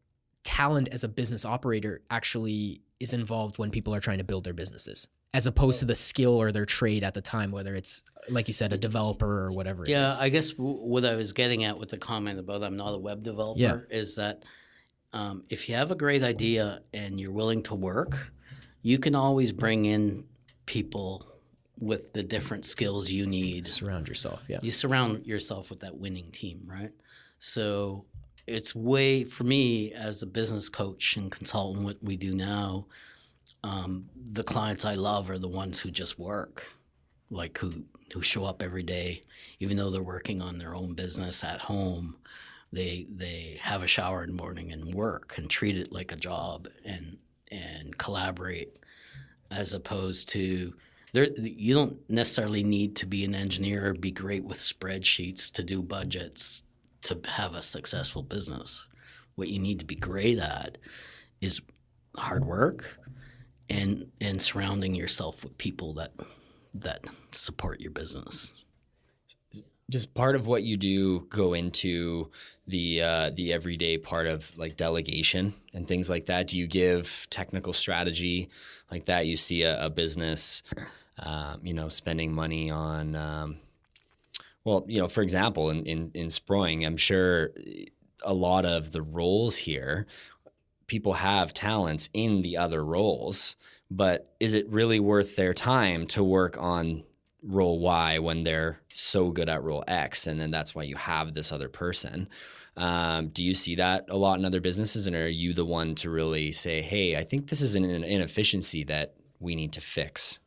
talent as a business operator actually is involved when people are trying to build their businesses as opposed to the skill or their trade at the time whether it's like you said a developer or whatever Yeah, is. I guess w- what I was getting at with the comment about I'm not a web developer Yeah. is that um, if you have a great idea and you're willing to work, you can always bring in people with the different skills you need. Surround yourself. Yeah. You surround yourself with that winning team, right? So it's way for me as a business coach and consultant. What we do now, um, the clients I love are the ones who just work, like who who show up every day, even though they're working on their own business at home. They they have a shower in the morning and work and treat it like a job and and collaborate, as opposed to there. You don't necessarily need to be an engineer or be great with spreadsheets to do budgets to have a successful business. What you need to be great at is hard work and and surrounding yourself with people that that support your business. Does part of what you do go into the uh, the everyday part of like delegation and things like that? Do you give technical strategy like that? You see a, a business, um, you know, spending money on, um, well, you know, for example, in, in in Sprung, I'm sure a lot of the roles here, people have talents in the other roles, but is it really worth their time to work on role Y when they're so good at role X, and then that's why you have this other person. Um, do you see that a lot in other businesses, and are you the one to really say, "Hey, I think this is an inefficiency that we need to fix"?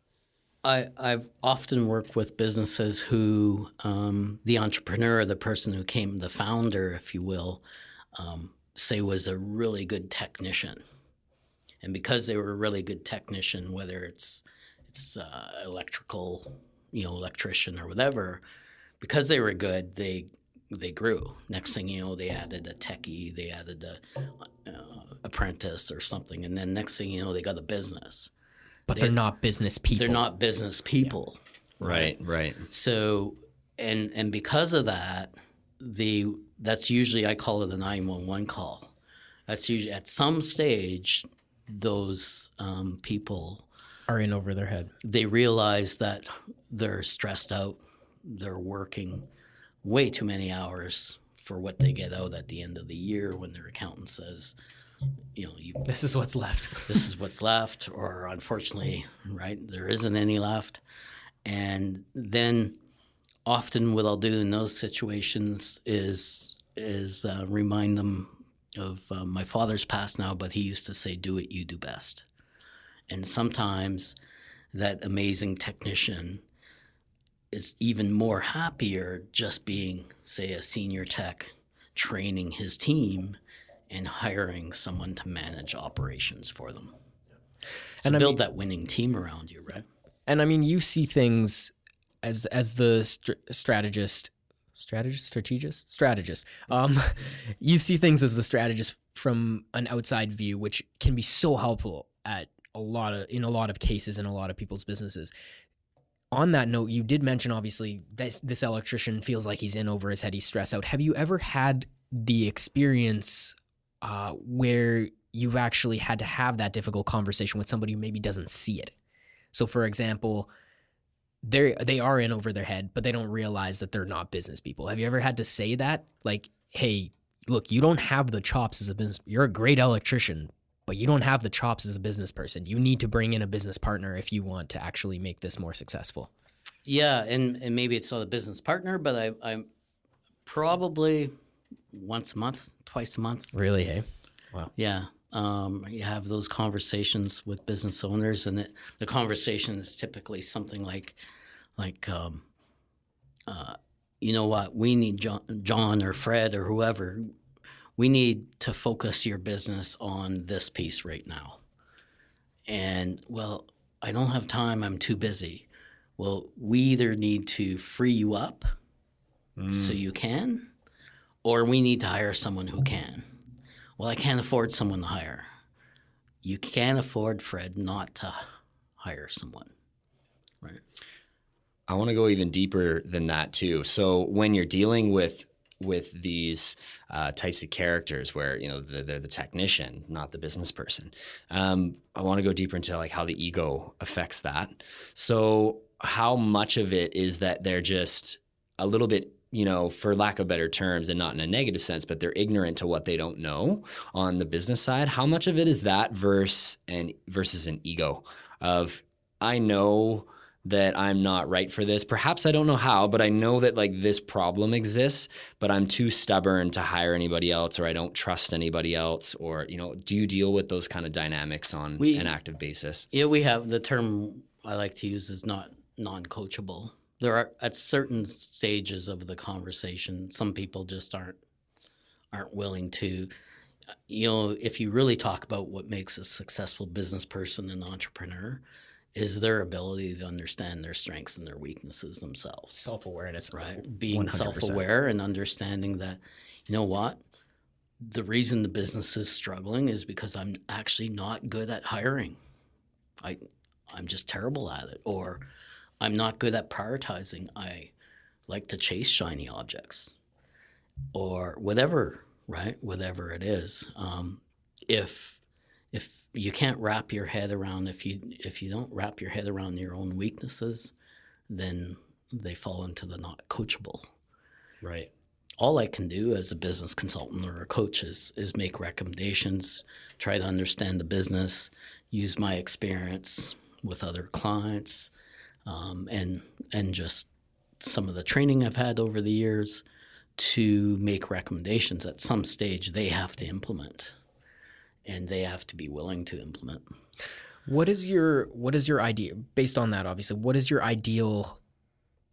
I, I've often worked with businesses who um, the entrepreneur, the person who came, the founder, if you will, um, say was a really good technician, and because they were a really good technician, whether it's it's uh, electrical you know electrician or whatever because they were good they they grew. Next thing you know they added a techie they added a uh, apprentice or something. And then next thing you know they got a business but they, are not business people. they're not business people. Yeah. right right. So and and because of that the that's usually i call it a 911 call. That's usually at some stage those um, people are in over their head. They realize that they're stressed out, they're working way too many hours for what they get out at the end of the year when their accountant says, you know, you, this is what's left. this is what's left, or unfortunately, right, there isn't any left. And then often what I'll do in those situations is is uh, remind them of uh, my father's past now, but he used to say, "Do what you do best." And sometimes that amazing technician is even more happier just being, say, a senior tech, training his team and hiring someone to manage operations for them. So and build mean, that winning team around you, right? And I mean, you see things as as the st- strategist, strategist, strategist, strategist. Um, you see things as the strategist from an outside view, which can be so helpful at a lot of in a lot of cases in a lot of people's businesses. On that note, you did mention obviously this this electrician feels like he's in over his head, he's stressed out. Have you ever had the experience uh, where you've actually had to have that difficult conversation with somebody who maybe doesn't see it? So, for example, they they are in over their head, but they don't realize that they're not business people. Have you ever had to say that, like, "Hey, look, you don't have the chops as a business. You're a great electrician, but you don't have the chops as a business person. You need to bring in a business partner if you want to actually make this more successful. Yeah, and, and maybe it's not a business partner, but I, I'm probably once a month, twice a month. Really? Hey, wow. Yeah, um, you have those conversations with business owners, and it, the conversation is typically something like, like, um, uh, you know what, we need John, John or Fred or whoever we need to focus your business on this piece right now. And well, I don't have time, I'm too busy. Well, we either need to free you up mm. so you can, or we need to hire someone who can. Well, I can't afford someone to hire. You can't afford, Fred, not to hire someone. Right. I want to go even deeper than that, too. So, when you're dealing with with these uh, types of characters where you know they're, they're the technician not the business person um, i want to go deeper into like how the ego affects that so how much of it is that they're just a little bit you know, for lack of better terms and not in a negative sense, but they're ignorant to what they don't know on the business side. How much of it is that versus an versus an ego of I know that I'm not right for this. Perhaps I don't know how, but I know that like this problem exists, but I'm too stubborn to hire anybody else or I don't trust anybody else or, you know, do you deal with those kind of dynamics on We- an active basis? Yeah, we have the term I like to use is not non-coachable. There are at certain stages of the conversation, some people just aren't aren't willing to. You know, if you really talk about what makes a successful business person and entrepreneur, is their ability to understand their strengths and their weaknesses themselves Self awareness, right? Being 100%. self-aware and understanding that, you know what, the reason the business is struggling is because I'm actually not good at hiring. I, I'm just terrible at it, or I'm not good at prioritizing. I like to chase shiny objects, or whatever, right? Whatever it is. Um, if if you can't wrap your head around if you if you don't wrap your head around your own weaknesses, then they fall into the not coachable. Right. All I can do as a business consultant or a coach is is make recommendations, try to understand the business, use my experience with other clients, um, and and just some of the training I've had over the years to make recommendations. At some stage, they have to implement, and they have to be willing to implement. What is your what is your idea based on that? Obviously, what is your ideal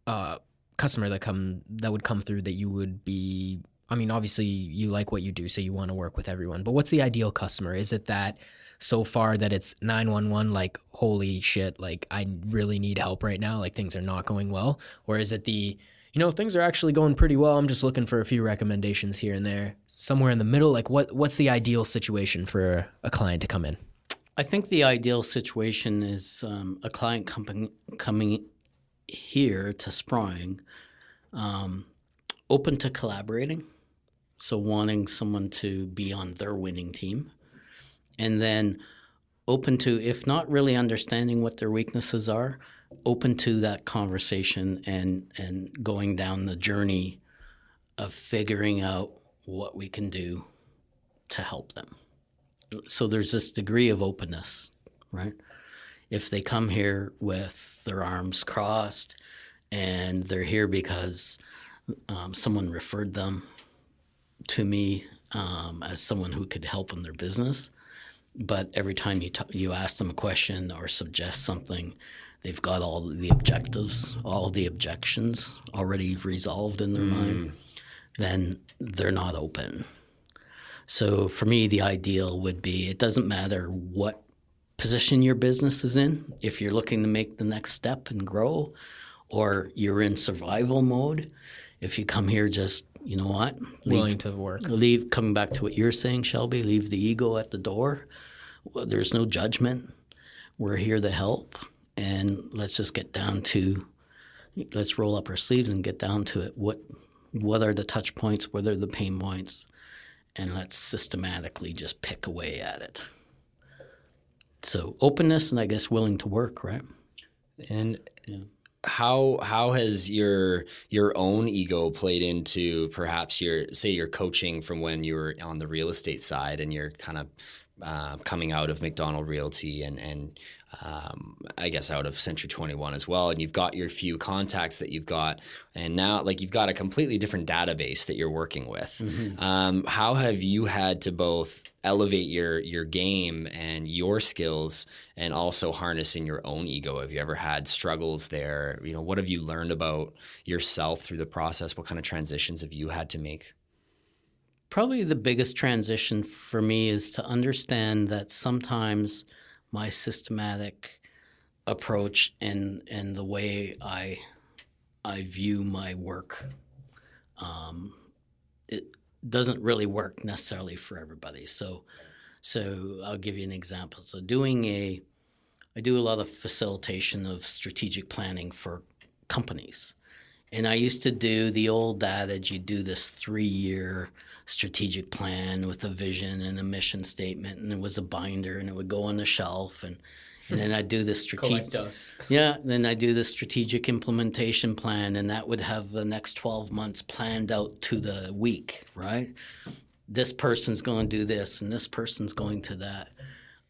uh, customer that come that would come through that you would be? I mean, obviously, you like what you do, so you want to work with everyone. But what's the ideal customer? Is it that so far that it's nine one one? Like, holy shit! Like, I really need help right now. Like, things are not going well, or is it the you know things are actually going pretty well. I'm just looking for a few recommendations here and there, somewhere in the middle. Like, what what's the ideal situation for a client to come in? I think the ideal situation is um, a client coming coming here to Sprung, um, open to collaborating, so wanting someone to be on their winning team, and then open to, if not really understanding what their weaknesses are, open to that conversation and and going down the journey of figuring out what we can do to help them so there's this degree of openness, right? If they come here with their arms crossed and they're here because um, someone referred them to me um, as someone who could help in their business, but every time you t- you ask them a question or suggest something, they've got all the objectives, all the objections already resolved in their mind, mm. then they're not open. So for me, the ideal would be it doesn't matter what position your business is in. If you're looking to make the next step and grow, or you're in survival mode, if you come here just, you know what, Willing leave, to work. leave coming back to what you're saying, Shelby, leave the ego at the door. There's no judgment. We're here to help, and let's just get down to let's roll up our sleeves and get down to it. What what are the touch points? What are the pain points? and let's systematically just pick away at it. So openness and I guess willing to work, right? And Yeah. how how has your your own ego played into perhaps your say your coaching from when you were on the real estate side and you're kind of uh, coming out of Macdonald Realty and and um, I guess out of Century 21 as well, and you've got your few contacts that you've got, and now like you've got a completely different database that you're working with. Um, how have you had to both elevate your your game and your skills, and also harnessing your own ego? Have you ever had struggles there? You know, what have you learned about yourself through the process? What kind of transitions have you had to make? Probably the biggest transition for me is to understand that sometimes my systematic approach and and the way I I view my work um, it doesn't really work necessarily for everybody. So so I'll give you an example. So doing a I do a lot of facilitation of strategic planning for companies. And I used to do the old adage you do this three year strategic plan with a vision and a mission statement, and it was a binder and it would go on the shelf. And, and then I'd do the strategic. Yeah, then I do the strategic implementation plan, and that would have the next 12 months planned out to the week, right? This person's going to do this, and this person's going to that.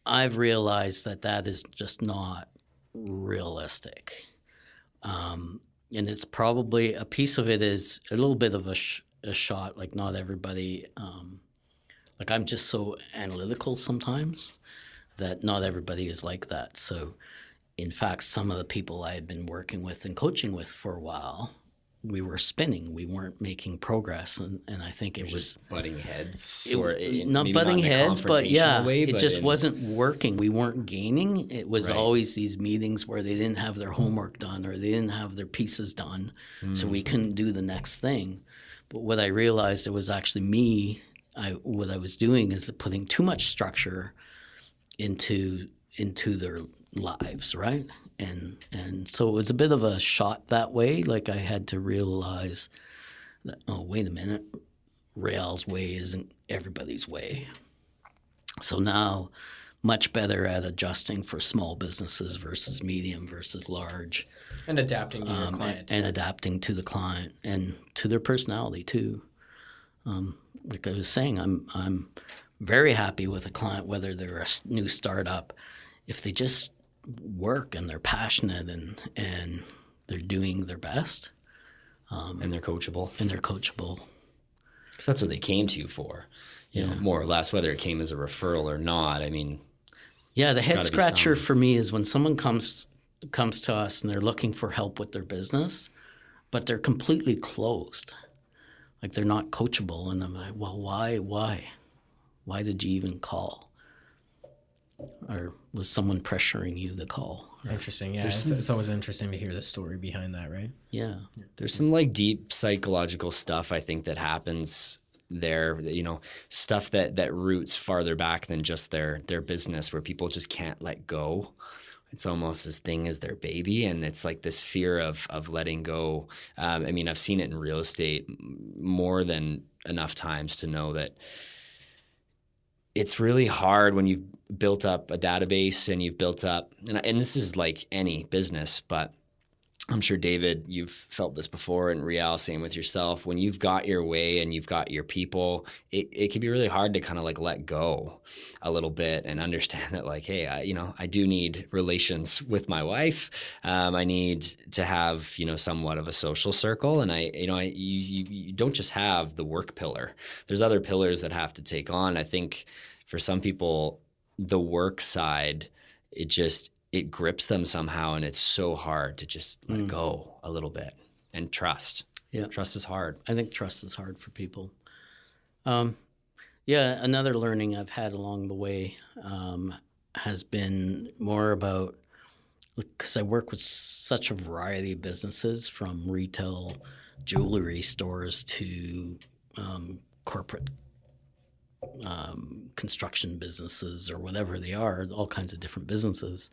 I've realized that that is just not realistic. Um, and it's probably a piece of it is a little bit of a, sh- a shot, like not everybody, um, like I'm just so analytical sometimes that not everybody is like that. So, in fact, some of the people I had been working with and coaching with for a while, we were spinning. We weren't making progress, and, and I think it was butting heads, it- or in- not butting in a heads, but yeah, way, it but just in- wasn't working. We weren't gaining. It was Right. always these meetings where they didn't have their homework done or they didn't have their pieces done, so Hmm. we couldn't do the next thing. But what I realized it was actually me. I what I was doing is putting too much structure into into their lives, right? And and so it was a bit of a shot that way. Like I had to realize that oh wait a minute, Real's way isn't everybody's way. So now much better at adjusting for small businesses versus medium versus large And adapting to your um, client. and, and adapting to the client and to their personality too. Um, like I was saying, I'm I'm very happy with a client whether they're a new startup, if they just work and they're passionate and and they're doing their best um, and they're coachable and they're coachable. because that's what they came to you for. You know, more or less, whether it came as a referral or not. I mean, Yeah, the head scratcher for me is when someone comes comes to us and they're looking for help with their business, but they're completely closed. Like they're not coachable and I'm like, "Well, why why? Why did you even call?" Or was someone pressuring you to call? Interesting. Yeah, it's, it's always interesting to hear the story behind that, right? Yeah. there's some like deep psychological stuff I think that happens there. You know, stuff that that roots farther back than just their their business, where people just can't let go. It's almost this thing as their baby, and it's like this fear of of letting go. Um, I mean, I've seen it in real estate more than enough times to know that it's really hard when you've built up a database and you've built up, and, and this is like any business, but I'm sure David, you've felt this before, and Rial, same with yourself. When you've got your way and you've got your people, it, it can be really hard to kind of like let go a little bit and understand that, like, hey, I, you know, I do need relations with my wife. Um, I need to have, you know, somewhat of a social circle, and I, you know, I, you, you don't just have the work pillar. There's other pillars that have to take on. I think for some people, the work side, it just it grips them somehow and it's so hard to just let go a little bit and trust Yeah. trust is hard I think trust is hard for people. Um, yeah, another learning I've had along the way um, has been more about because I work with such a variety of businesses from retail jewelry stores to um, corporate um, construction businesses or whatever they are, all kinds of different businesses,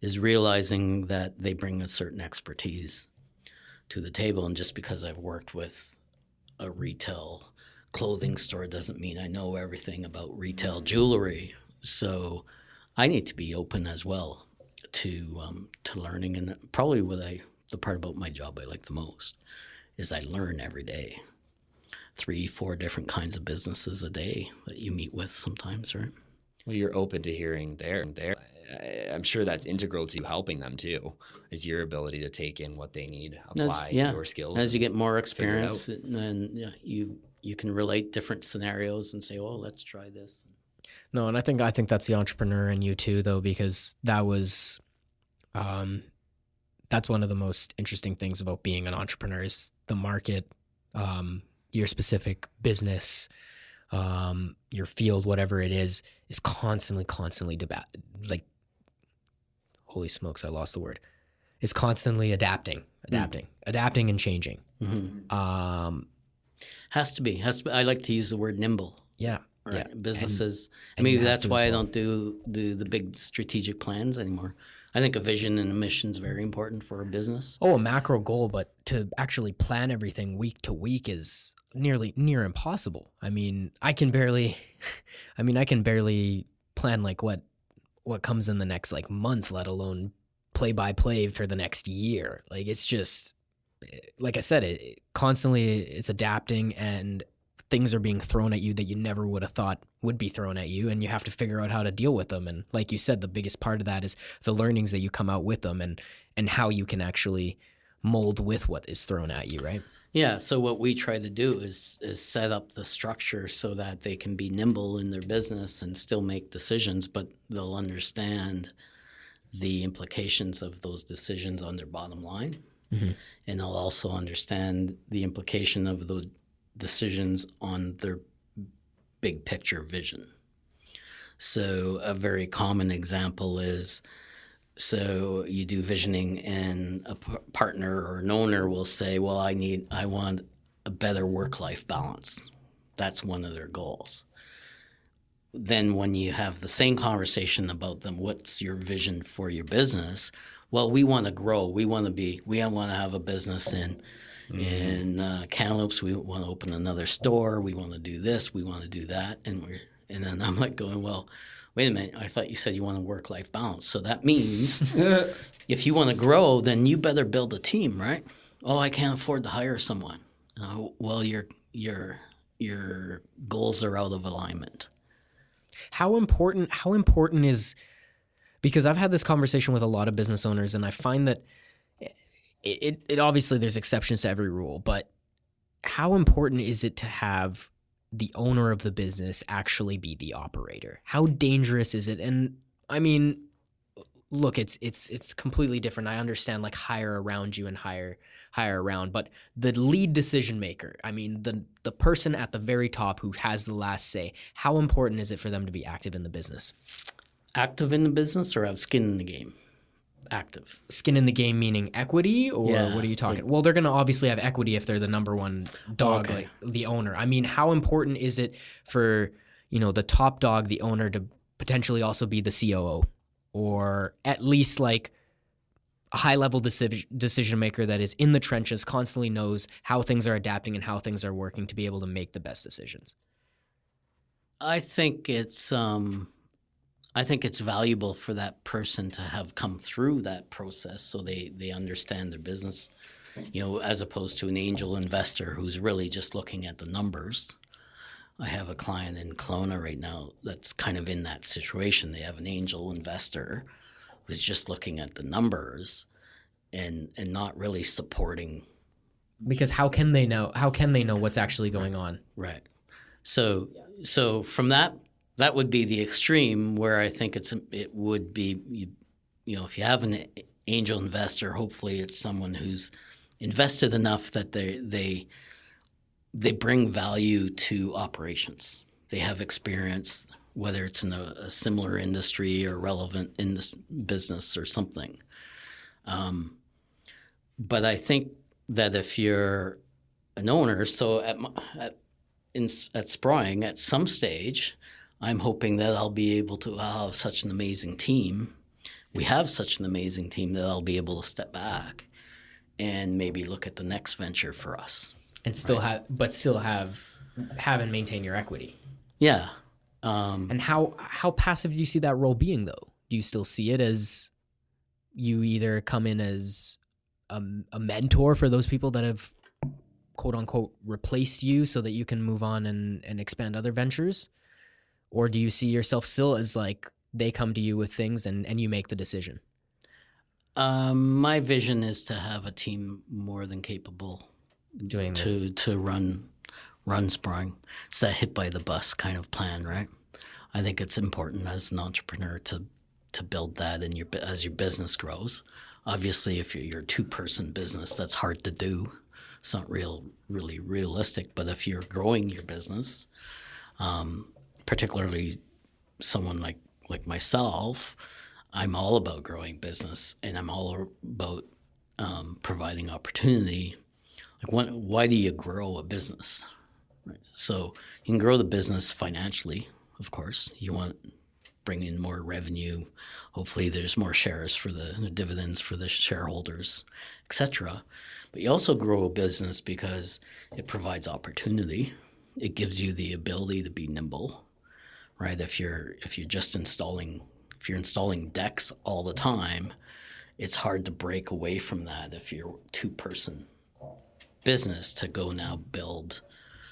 is realizing that they bring a certain expertise to the table. And just because I've worked with a retail clothing store doesn't mean I know everything about retail jewelry. So I need to be open as well to um, to learning. And probably what I the part about my job I like the most is I learn every day. Three, four different kinds of businesses a day that you meet with sometimes, right? well you're open to hearing there and there I- i'm sure that's integral to helping them too is your ability to take in what they need As- apply yeah. your skills As you get more experience, then yeah, you you can relate different scenarios and say, "Oh, let's try this." No, and I think I think that's the entrepreneur in you too, though, because that was, um, that's one of the most interesting things about being an entrepreneur is the market, um, your specific business, um, your field, whatever it is, is constantly, constantly deba- like, holy smokes, I lost the word. Is constantly adapting, adapting, adapting, and changing. Mhm. Um, Has to be. Has to be. I like to use the word nimble. yeah, Right? yeah. Businesses. and maybe that's why as I don't do do the big strategic plans anymore. I think a vision and a mission is very important for a business. Oh, a macro goal, but to actually plan everything week to week is nearly near impossible. I mean, I can barely I mean, I can barely plan like what what comes in the next like month, let alone play by play for the next year. Like it's just eh, like I said, it constantly it's adapting and things are being thrown at you that you never would have thought would be thrown at you and you have to figure out how to deal with them and like you said the biggest part of that is the learnings that you come out with them and and how you can actually mold with what is thrown at you right Yeah. So what we try to do is is set up the structure so that they can be nimble in their business and still make decisions, but they'll understand the implications of those decisions on their bottom line, Mhm. and they'll also understand the implication of the decisions on their big picture vision. So a very common example is so you do visioning and a p- partner or an owner will say well i need i want a better work life balance. That's one of their goals. Then when you have the same conversation about them what's your vision for your business? Well we want to grow. We want to be we want to have a business in in uh, Kamloops we want to open another store we want to do this we want to do that and we're and then i'm like going well wait a minute, I thought you said you want a work life balance. So that means if you want to grow, then you better build a team, right? Oh, I can't afford to hire someone. Oh, well, your your your goals are out of alignment. how important how important is because I've had this conversation with a lot of business owners and I find that it, it, it obviously there's exceptions to every rule, but how important is it to have the owner of the business actually be the operator? How dangerous is it? And I mean, look, it's it's it's completely different. I understand like hire around you and hire hire around, but the lead decision maker, I mean, the the person at the very top who has the last say, how important is it for them to be active in the business? Active in the business or have skin in the game? Active. Skin in the game meaning equity or Yeah, what are you talking? well, they're going to obviously have equity if they're the number one dog, Okay. like the owner. I mean, how important is it for, you know, the top dog, the owner to potentially also be the COO or at least like a high level decision decision maker that is in the trenches, constantly knows how things are adapting and how things are working to be able to make the best decisions. I think it's um, I think it's valuable for that person to have come through that process so they they understand their business, you know, as opposed to an angel investor who's really just looking at the numbers. I have a client in Kelowna right now that's kind of in that situation. They have an angel investor who's just looking at the numbers and and not really supporting Because how can they know? How can they know what's actually going on? Right. So so from that that would be the extreme where I think it's it would be you, you know if you have an angel investor, hopefully it's someone who's invested enough that they they they bring value to operations. They have experience, whether it's in a, a similar industry or relevant in this business or something. Um, but I think that if you're an owner, so at, at in at Sproing at some stage, I'm hoping that I'll be able to I'll have such an amazing team. We have such an amazing team that I'll be able to step back and maybe look at the next venture for us. And still have, but still have, have and maintain your equity. Yeah. Um, And how how passive do you see that role being though? Do you still see it as you either come in as a, a mentor for those people that have quote unquote replaced you so that you can move on and, and expand other ventures? Or do you see yourself still as like they come to you with things and, and you make the decision? um, my vision is to have a team more than capable Doing this. to to run run Sproing. It's that hit by the bus kind of plan, right? I think it's important as an entrepreneur to to build that in your as your business grows. Obviously, if you're, you're a two person business, that's hard to do. It's not real really realistic. But if you're growing your business, um, particularly someone like like myself, I'm all about growing business, and I'm all about um, providing opportunity. Like, when, why do you grow a business? Right. So you can grow the business financially, of course. You want bring in more revenue. Hopefully, there's more shares for the, the dividends for the shareholders, etc. But you also grow a business because it provides opportunity. It gives you the ability to be nimble, right? If you're if you're just installing if you're installing decks all the time, it's hard to break away from that if you're two person business to go now build,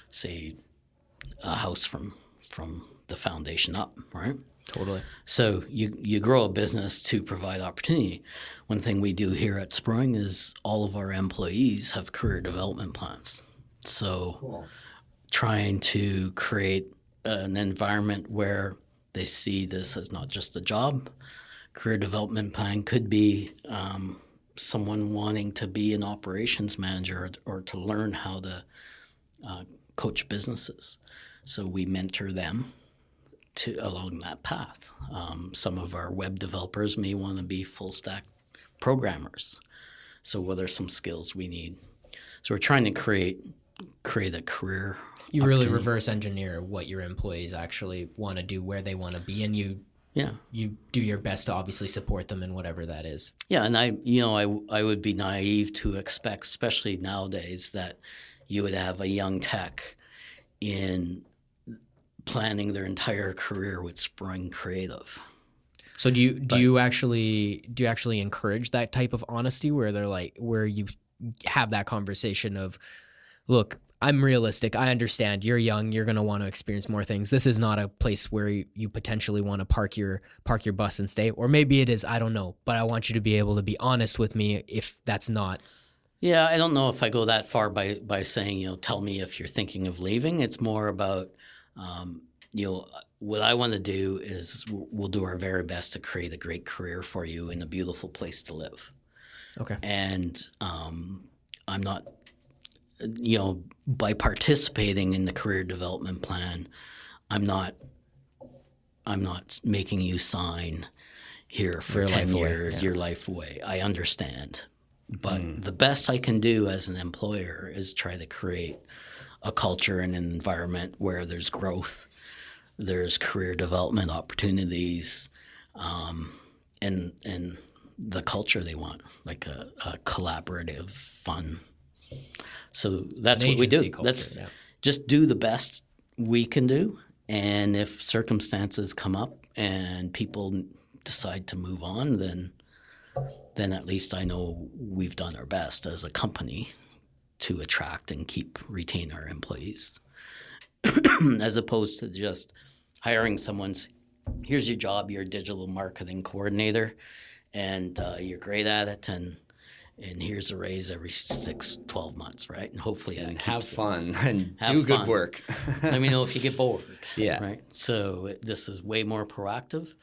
say, a house from from the foundation up, right? Totally. So you you grow a business to provide opportunity. One thing we do here at Sproing is all of our employees have career development plans. So cool. trying to create an environment where they see this as not just a job. Career development plan could be um, someone wanting to be an operations manager or, or to learn how to uh, coach businesses. So we mentor them to along that path. Um, some of our web developers may want to be full stack programmers. So what are some skills we need? So we're trying to create create a career. You really reverse engineer what your employees actually want to do, where they want to be, and you yeah you do your best to obviously support them in whatever that is. Yeah, and I you know I I would be naive to expect, especially nowadays, that you would have a young tech in planning their entire career with Sproing Creative. So do you do but, you actually do you actually encourage that type of honesty where they're like where you have that conversation of look I'm realistic. I understand you're young. You're going to want to experience more things. This is not a place where you, you, potentially want to park your park your bus and stay, or maybe it is. I don't know. But I want you to be able to be honest with me if that's not. Yeah, I don't know if I go that far by by saying you know tell me if you're thinking of leaving. It's more about um, you know, what I want to do is we'll do our very best to create a great career for you in a beautiful place to live. Okay. And um, I'm not, you know, by participating in the career development plan, I'm not, I'm not making you sign here for your ten years, yeah. your life away. I understand, but mm. the best I can do as an employer is try to create a culture and an environment where there's growth there's career development opportunities, um, and and the culture they want, like a, a collaborative, fun. So that's what we do. Culture, Let's yeah. just do the best we can do, and if circumstances come up and people decide to move on, then then at least I know we've done our best as a company to attract and keep retain our employees, as opposed to just hiring someone's here's your job you're a digital marketing coordinator and uh, you're great at it and and here's a raise every six 12 months right and hopefully and have fun and have do fun. good work let me know if you get bored yeah right so this is way more proactive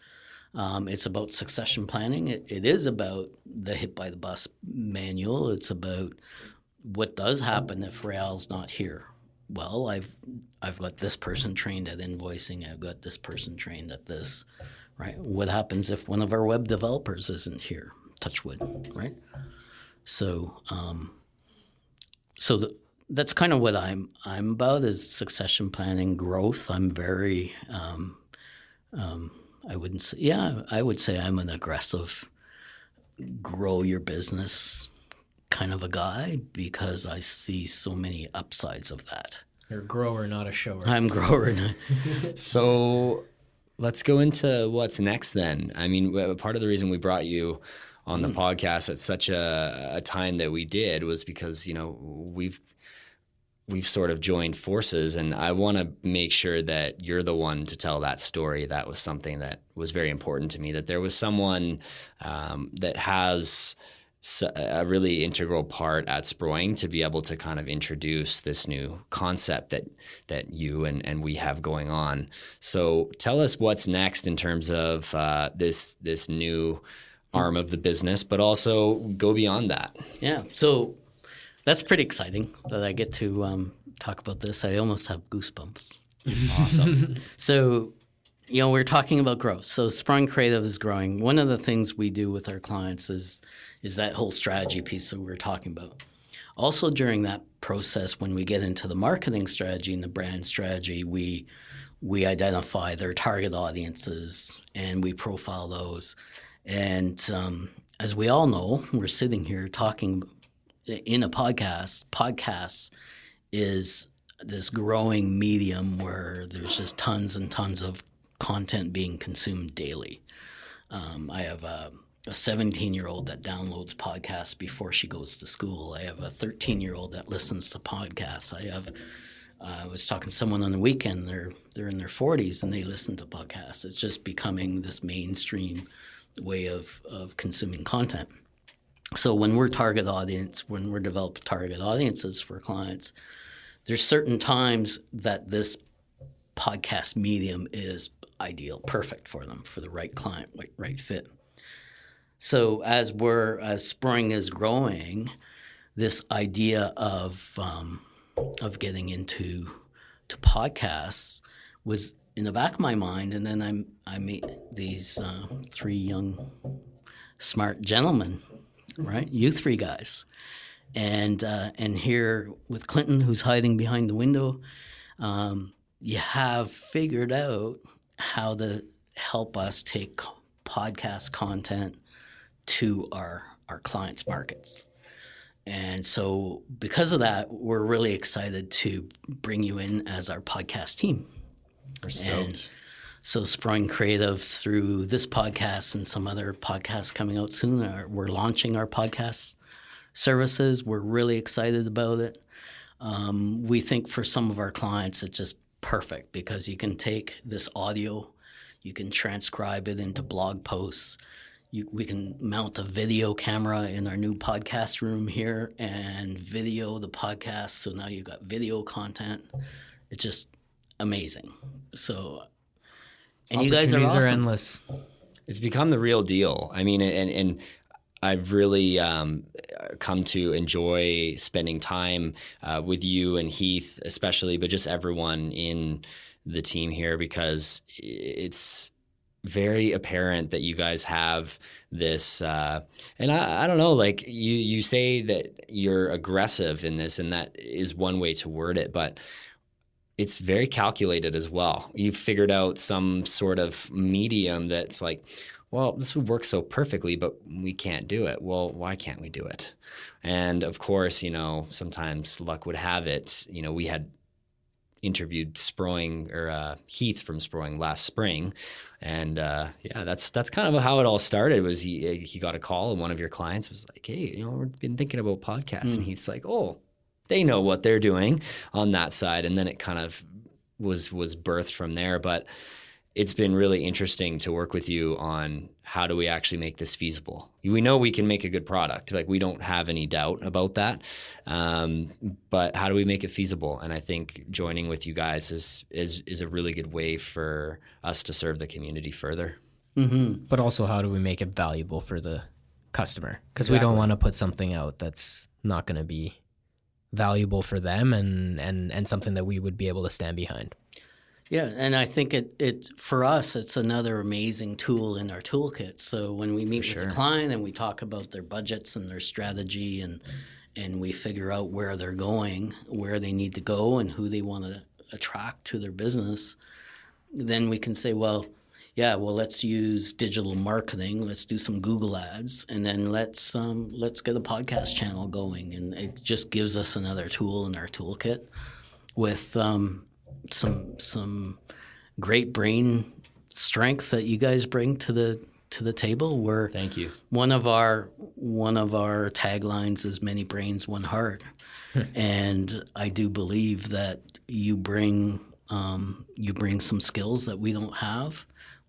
um, it's about succession planning it, it is about the hit by the bus manual it's about what does happen if Rael's not here well, I've I've got this person trained at invoicing. I've got this person trained at this, right? What happens if one of our web developers isn't here? Touch wood, right? So, um, so the, that's kind of what I'm I'm about is succession planning, growth. I'm very, um, um, I wouldn't say, yeah, I would say I'm an aggressive, grow your business kind of a guy because I see so many upsides of that. You're a grower, not a shower. I'm grower. so let's go into what's next then. I mean, part of the reason we brought you on the mm. podcast at such a, a time that we did was because, you know, we've we've sort of joined forces and I want to make sure that you're the one to tell that story. That was something that was very important to me that there was someone um, that has a really integral part at Sproing to be able to kind of introduce this new concept that that you and, and we have going on. So tell us what's next in terms of uh, this this new arm of the business, but also go beyond that. Yeah. So that's pretty exciting that I get to um, talk about this. I almost have goosebumps. Awesome. so you know, we're talking about growth. So Sproing Creative is growing. One of the things we do with our clients is is that whole strategy piece that we are talking about. Also, during that process, when we get into the marketing strategy and the brand strategy, we we identify their target audiences and we profile those. And um, as we all know, we're sitting here talking in a podcast. Podcasts is this growing medium where there's just tons and tons of content being consumed daily. Um, I have a, a 17 year old that downloads podcasts before she goes to school. I have a 13 year old that listens to podcasts. I have uh, I was talking to someone on the weekend. They're they're in their 40s and they listen to podcasts. It's just becoming this mainstream way of of consuming content. So when we're target audience, when we're developing target audiences for clients, there's certain times that this podcast medium is ideal, perfect for them, for the right client, right, right fit. So as we're as Sproing is growing, this idea of um, of getting into to podcasts was in the back of my mind, and then I I meet these uh, three young, smart gentlemen, right? You three guys, and uh, and here with Clinton, who's hiding behind the window, um, you have figured out how to help us take podcast content to our our clients' markets. And so, because of that, we're really excited to bring you in as our podcast team. We're stoked. And so, Sproing Creative, through this podcast and some other podcasts coming out soon, are, we're launching our podcast services. We're really excited about it. Um, we think for some of our clients, it's just perfect because you can take this audio, you can transcribe it into blog posts. You, we can mount a video camera in our new podcast room here and video the podcast. So now you've got video content. It just amazing. So, and you guys are, Opportunities awesome. endless. it's become the real deal. I mean, and and I've really um, come to enjoy spending time uh, with you and Heath, especially, but just everyone in the team here because it's very apparent that you guys have this uh, and I, I don't know like you you say that you're aggressive in this and that is one way to word it but it's very calculated as well. You've figured out some sort of medium that's like, well, this would work so perfectly, but we can't do it. Well, why can't we do it? And of course, you know, sometimes luck would have it. You know, we had interviewed Sproing or uh, Heath from Sproing last spring, and uh, yeah, that's that's kind of how it all started. Was he he got a call and one of your clients was like, hey, you know, we've been thinking about podcasts, and he's like, oh, they know what they're doing on that side, and then it kind of was was birthed from there. But it's been really interesting to work with you on how do we actually make this feasible. We know we can make a good product, like we don't have any doubt about that. Um, but how do we make it feasible? And I think joining with you guys is is is a really good way for us to serve the community further. Mm-hmm. But also, how do we make it valuable for the customer? Because we don't want to put something out that's not going to be valuable for them and, and, and something that we would be able to stand behind. Yeah, and I think it it for us it's another amazing tool in our toolkit. So when we meet with sure. a client and we talk about their budgets and their strategy and and we figure out where they're going, where they need to go and who they want to attract to their business, then we can say, well, yeah, well let's use digital marketing, let's do some Google ads and then let's um, let's get a podcast channel going and it just gives us another tool in our toolkit with um, some some great brain strength that you guys bring to the to the table. Where Thank you. one of our one of our taglines is "Many brains, one heart," and I do believe that you bring um, you bring some skills that we don't have,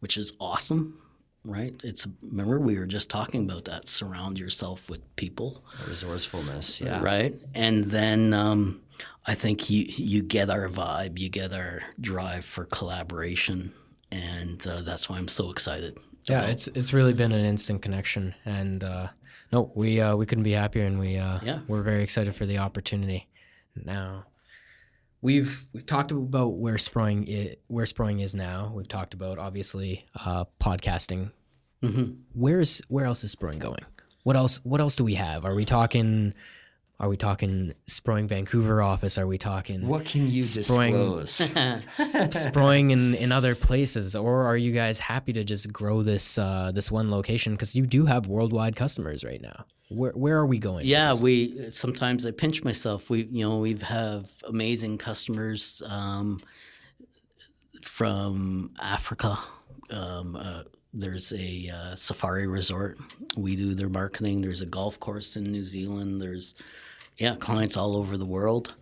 which is awesome. Right? It's remember we were just talking about that. Surround yourself with people Resourcefulness. Yeah. right? And then um, I think you you get our vibe, you get our drive for collaboration, and uh, that's why I'm so excited. Yeah, about- it's it's really been an instant connection, and uh, no, we uh, we couldn't be happier, and we uh, Yeah. we're very excited for the opportunity. Now, we've we've talked about where Sproing is, where Sproing is now. We've talked about obviously uh, podcasting. Mhm. Where's where else is Sproing going? What else? What else do we have? Are we talking Are we talking Sproing Vancouver office? Are we talking What can you Sproing- disclose? Sproing in, in other places, or are you guys happy to just grow this uh, this one location because you do have worldwide customers right now? Where where are we going? Yeah, we sometimes I pinch myself. We you know we've have amazing customers um, from Africa. Um, uh, there's a uh, safari resort. We do their marketing. There's a golf course in New Zealand. There's yeah clients all over the world.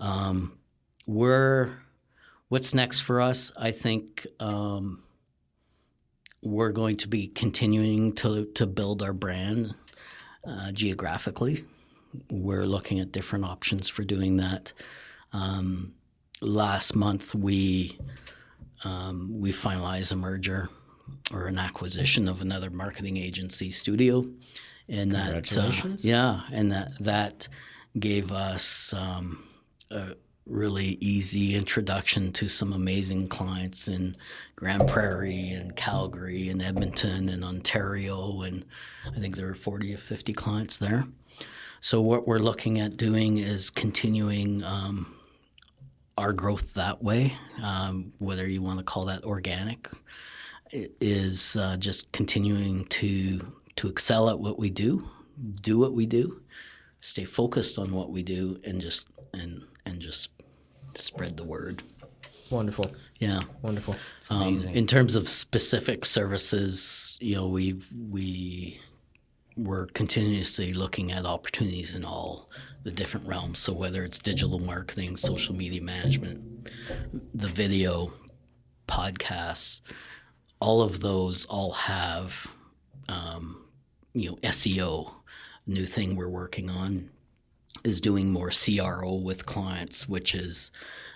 Um, we're what's next for us? I think um, we're going to be continuing to to build our brand uh, geographically. We're looking at different options for doing that. Um, last month, we um, we finalized a merger or an acquisition of another marketing agency studio, and that uh, yeah, and that that gave us um, a really easy introduction to some amazing clients in Grande Prairie and Calgary and Edmonton and Ontario, and I think there are 40 or 50 clients there. So what we're looking at doing is continuing um, our growth that way, um, whether you want to call that organic, is uh, just continuing to to excel at what we do, do what we do, stay focused on what we do, and just and and just spread the word. wonderful, Yeah. wonderful. Um, amazing. in terms of specific services, you know, we we we're continuously looking at opportunities in all the different realms. So whether it's digital marketing, social media management, the video, podcasts, all of those all have, um, you know, SEO. New thing we're working on is doing more CRO with clients, which is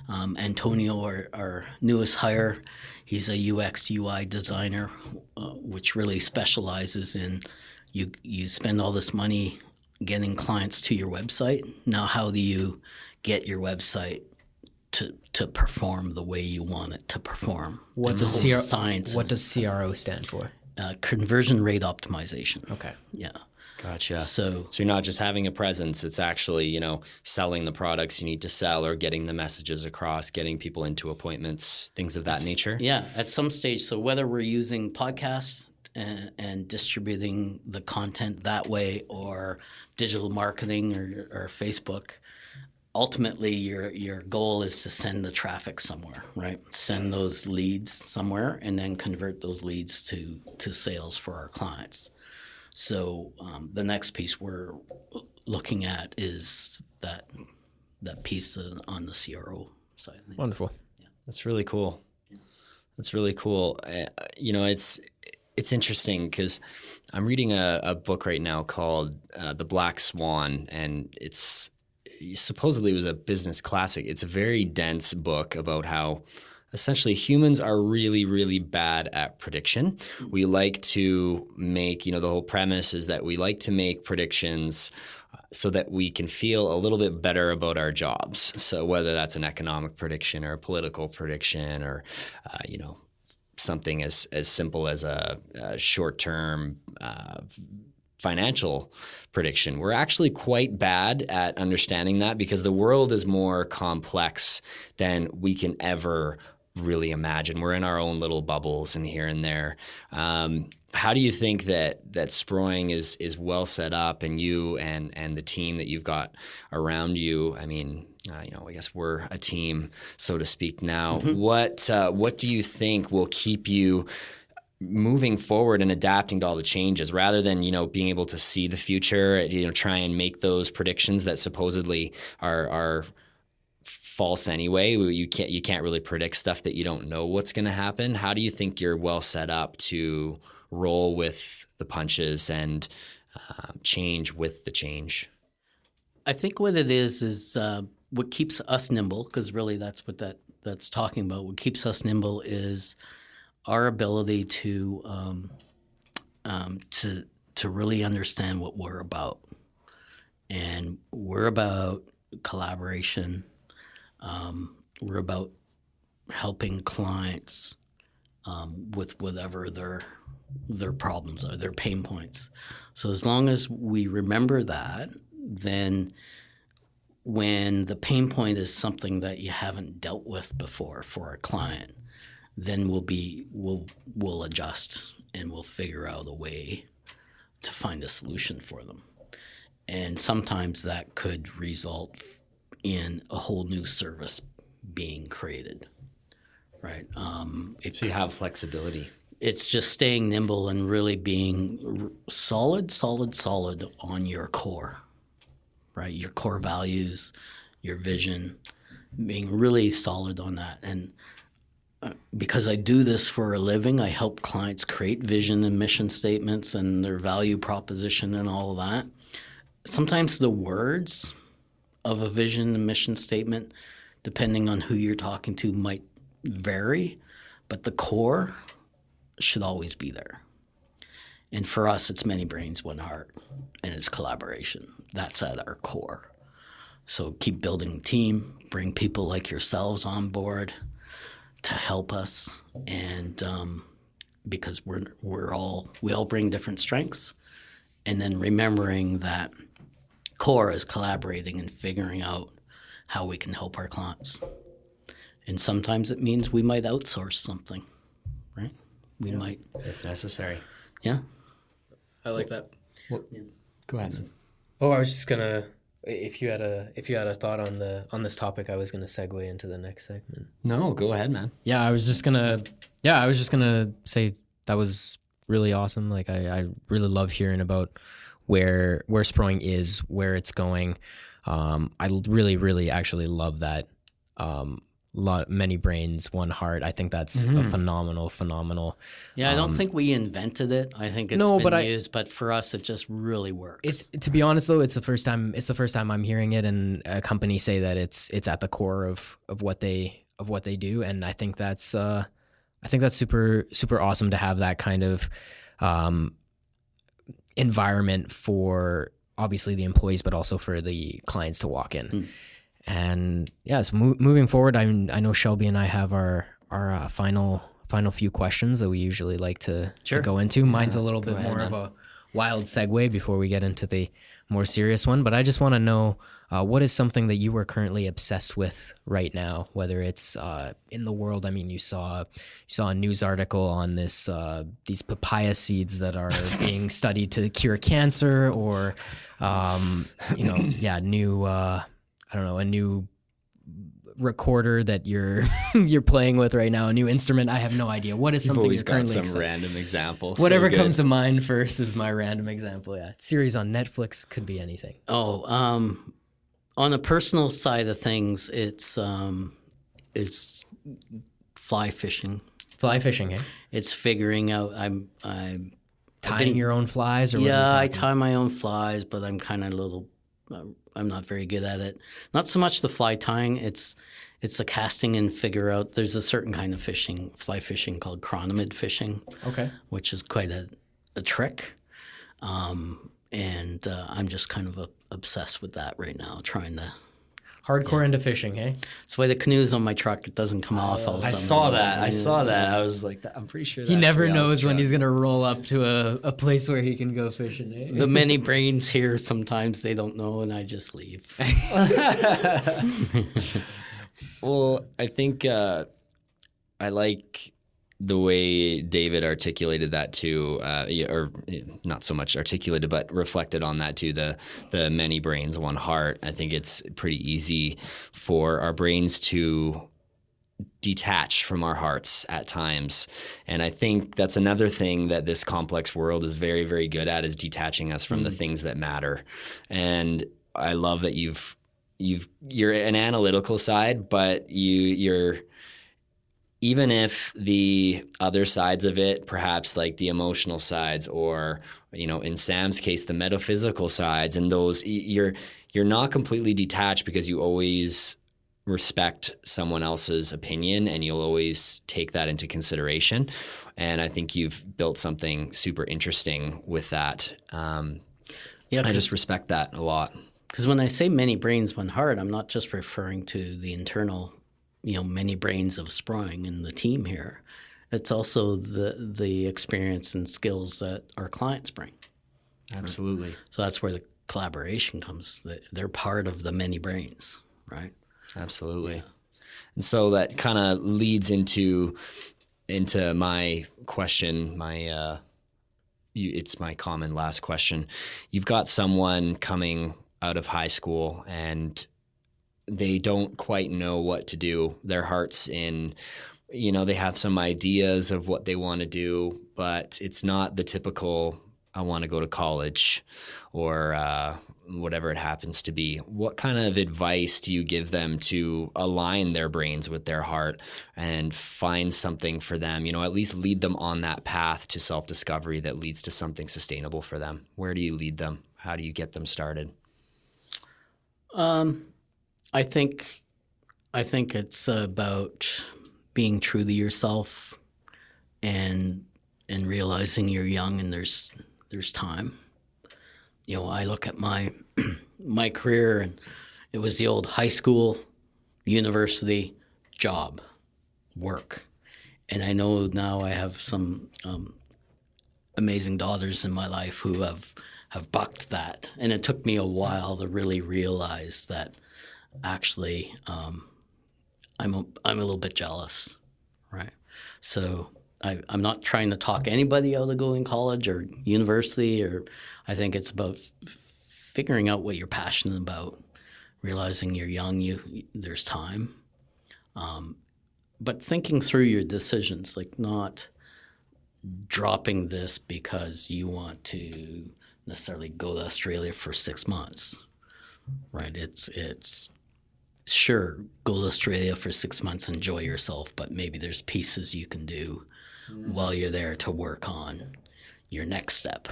um, Antonio, our, our newest hire. He's a UX UI designer, uh, which really specializes in you. You spend all this money getting clients to your website. Now, how do you get your website to to perform the way you want it to perform? What's a CRO? What does CRO stand for? uh, conversion rate optimization? Okay. Yeah. Gotcha. So So you're not just having a presence; it's actually, you know, selling the products you need to sell, or getting the messages across, getting people into appointments, things of that nature. Yeah, at some stage. So whether we're using podcasts and, and distributing the content that way, or digital marketing or, or Facebook, ultimately your your goal is to send the traffic somewhere, right? Send those leads somewhere, and then convert those leads to to sales for our clients. So um, the next piece we're looking at is that that piece on the CRO side. Wonderful. That's really cool. That's really cool. Uh, you know, it's it's interesting because I'm reading a, a book right now called uh, The Black Swan, and it's supposedly it was a business classic. It's a very dense book about how essentially humans are really really bad at prediction. We like to make, you know, the whole premise is that we like to make predictions uh, so that we can feel a little bit better about our jobs. So whether that's an economic prediction or a political prediction or uh, you know something as as simple as a, a short term uh, financial prediction. We're actually quite bad at understanding that because the world is more complex than we can ever really imagine. We're in our own little bubbles and here and there. Um, how do you think that that Sproing is is well set up, and you and and the team that you've got around you? I mean, uh, you know, I guess we're a team, so to speak. Now, what uh, what do you think will keep you? moving forward and adapting to all the changes rather than you know being able to see the future you know try and make those predictions that supposedly are are false anyway you can't you can't really predict stuff that you don't know what's going to happen how do you think you're well set up to roll with the punches and um, change with the change I think what it is is uh, what keeps us nimble, because really that's what that that's talking about. What keeps us nimble is our ability to um, um, to to really understand what we're about, and we're about collaboration. Um, we're about helping clients um, with whatever their their problems are, their pain points. So as long as we remember that, then when the pain point is something that you haven't dealt with before for a client, then we'll be we'll we'll adjust and we'll figure out a way to find a solution for them. And sometimes that could result in a whole new service being created. Right. Um, it So you have flexibility. it's just staying nimble and really being r- solid, solid, solid on your core, right? Your core values, your vision, being really solid on that. And uh, because I do this for a living, I help clients create vision and mission statements and their value proposition and all of that. Sometimes the words of a vision and mission statement, depending on who you're talking to, might vary, but the core should always be there. And for us, it's many brains, one heart, and it's collaboration. That's at our core. So keep building team, bring people like yourselves on board to help us, and um, because we're we're all we all bring different strengths, and then remembering that core is collaborating and figuring out how we can help our clients. And sometimes it means we might outsource something, right? We might, if necessary. yeah. I like that. Go ahead. Oh, I was just gonna. If you had a if you had a thought on the on this topic, I was gonna segue into the next segment. No, go ahead, man. Yeah, I was just gonna. Yeah, I was just gonna say that was really awesome. Like I, I really love hearing about where where Sproing is, where it's going. Um, I really, really, actually love that. Um, lot many brains, one heart. I think that's a phenomenal, phenomenal. Yeah, I don't think we invented it. I think it's Um, No, been but I- used, but for us, it just really works. It's to be honest though, it's the first time. It's the first time I'm hearing it, and a company say that it's it's at the core of of what they of what they do, and I think that's uh, I think that's super super awesome to have that kind of um, environment for obviously the employees, but also for the clients to walk in. Mm. And yeah, so mo- moving forward, I I know Shelby and I have our our uh, final final few questions that we usually like to, Sure. to go into. Mine's a little bit more of a wild segue before we get into the more serious one. But I just want to know uh, what is something that you are currently obsessed with right now, whether it's uh, in the world. I mean, you saw you saw a news article on this uh, these papaya seeds that are being studied to cure cancer, or um, you know, yeah, new uh, I don't know, a new recorder that you're you're playing with right now, a new instrument. I have no idea. What is You've something always you're got currently some excited- random example. Whatever good. comes to mind first is my random example. Yeah, series on Netflix could be anything. oh, um, on the personal side of things, it's um, it's fly fishing. Fly fishing, eh? It's figuring out. I'm I'm Tying been- your own flies, or what yeah, I tie my own flies, but I'm kind of a little. um, I'm not very good at it. Not so much the fly tying. It's it's the casting and figure out. There's a certain kind of fishing, fly fishing called chironomid fishing, Okay. which is quite a, a trick. Um, and uh, I'm just kind of uh obsessed with that right now, trying to. Hardcore into fishing, hey? That's why the canoe's on my truck. It doesn't come off. all of a I saw that. I Yeah. saw that. I was like, I'm pretty sure. He never knows when truck. he's gonna roll up to a, a place where he can go fishing. Eh? The many brains here, sometimes they don't know, and I just leave. Well, I think uh, I like the way David articulated that too, uh, or not so much articulated, but reflected on that too. The the many brains, one heart. I think it's pretty easy for our brains to detach from our hearts at times and i think that's another thing that this complex world is very very good at is detaching us from the things that matter and i love that you've you've you're an analytical side but you you're even if the other sides of it perhaps like the emotional sides or you know in sam's case the metaphysical sides and those you're you're not completely detached because you always respect someone else's opinion and you'll always take that into consideration. And i think you've built something super interesting with that. Um, Yeah, i just respect that a lot. Because when I say many brains, one heart, I'm not just referring to the internal, you know, many brains of Sproing and the team here. It's also the the experience and skills that our clients bring. absolutely So that's where the collaboration comes. that They're part of the many brains, right? Absolutely. And so that kind of leads into into my question, my uh you, it's my common last question. You've got someone coming out of high school and they don't quite know what to do. Their heart's in you know, they have some ideas of what they want to do, but it's not the typical I want to go to college or uh, whatever it happens to be. What kind of advice do you give them to align their brains with their heart and find something for them? You know, at least lead them on that path to self discovery that leads to something sustainable for them. Where do you lead them? How do you get them started? Um, I think, I think it's about being true to yourself, and and realizing you're young and there's there's time. You know, I look at my my career and it was the old high school, university, job, work, and I know now I have some um, amazing daughters in my life who have have bucked that, and it took me a while to really realize that actually um, I'm a, I'm a little bit jealous, right? So I, am not trying to talk anybody out of going college or university, or I think it's about f- figuring out what you're passionate about, realizing you're young, you there's time, um, but thinking through your decisions, like not dropping this because you want to necessarily go to Australia for six months, right? It's it's sure go to Australia for six months, enjoy yourself, but maybe there's pieces you can do mm. while you're there to work on your next step,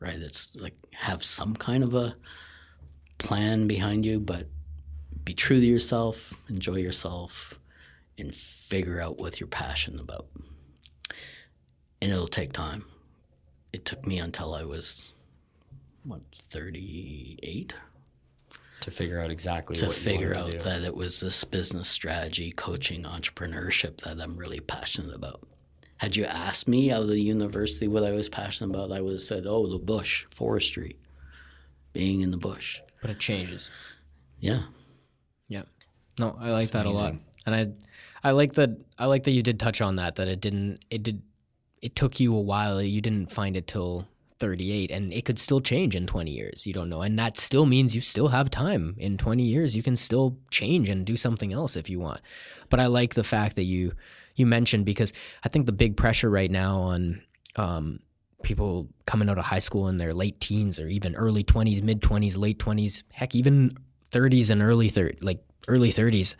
right? It's like have some kind of a plan behind you, but be true to yourself, enjoy yourself, and figure out what you're passionate about. And it'll take time. It took me until I was, what, 38? To figure out exactly to figure out to that it was this business strategy, coaching, entrepreneurship that I'm really passionate about. Had you asked me out of the university what I was passionate about, I would have said, "Oh, the bush, forestry, being in the bush." But it changes. Yeah. Yeah. No, I like that amazing. a lot, and I, I like that. I like that you did touch on that. That it didn't. It did. It took you a while. You didn't find it till 38 and it could still change in 20 years you don't know and that still means you still have time. In 20 years you can still change and do something else if you want. But i like the fact that you you mentioned because i think the big pressure right now on um, people coming out of high school in their late teens or even early 20s mid 20s late 20s heck even 30s and early 30 like early 30s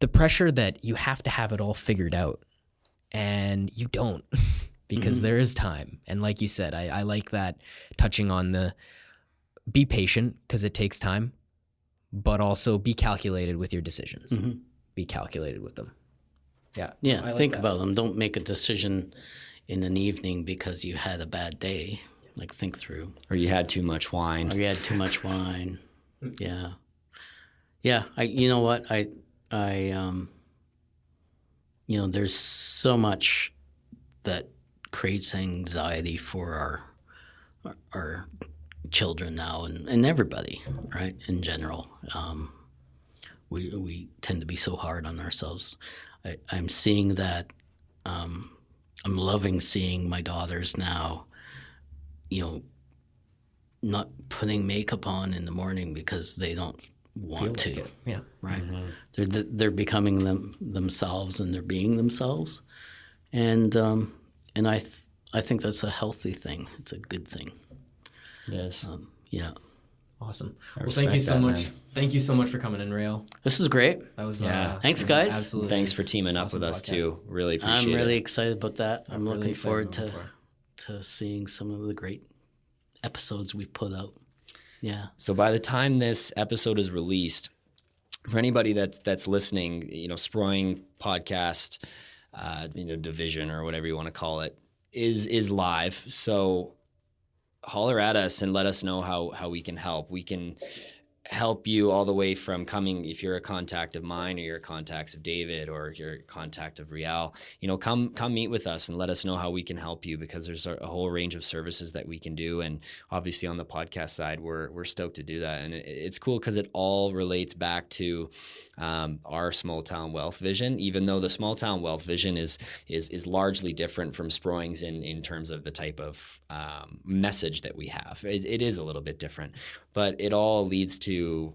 the pressure that you have to have it all figured out and you don't because mm-hmm. there is time. And like you said, I, I like that touching on the be patient because it takes time, but also be calculated with your decisions. Mm-hmm. Be calculated with them. Yeah. Yeah. Like think that. about them. Don't make a decision in an evening because you had a bad day. Like think through. Or you had too much wine. Or you had too much wine. Yeah. Yeah. I you know what? I I um you know, there's so much that creates anxiety for our our, children now and, and everybody, right? In general, um, we we tend to be so hard on ourselves. I, am seeing that. Um, I'm loving seeing my daughters now. You know, not putting makeup on in the morning because they don't want to. yeah. Right. Mm-hmm. They're they're becoming them themselves and they're being themselves, and um, and I th- I think that's a healthy thing. It's a good thing. Yes. Um, yeah. Awesome. Well, thank you so that, much. Man. Thank you so much for coming in, Rael. This is great. That was yeah. Uh, Thanks, guys. Absolutely. Thanks for teaming up awesome with us podcast. too. Really appreciate it. I'm really excited about that. I'm, I'm really looking forward to to seeing some of the great episodes we put out. Yeah. So by the time this episode is released, for anybody that's that's listening, you know, Sproing podcast uh, you know division or whatever you want to call it is is live. So holler at us and let us know how how we can help. We can help you all the way from coming if you're a contact of mine or you're contacts of David or you're a contact of Rael, you know, come come meet with us and let us know how we can help you because there's a, whole range of services that we can do and obviously on the podcast side we're we're stoked to do that and it, it's cool because it all relates back to um, our small town wealth vision even though the small town wealth vision is is is largely different from Sproing's in in terms of the type of um, message that we have. It, it is a little bit different but it all leads to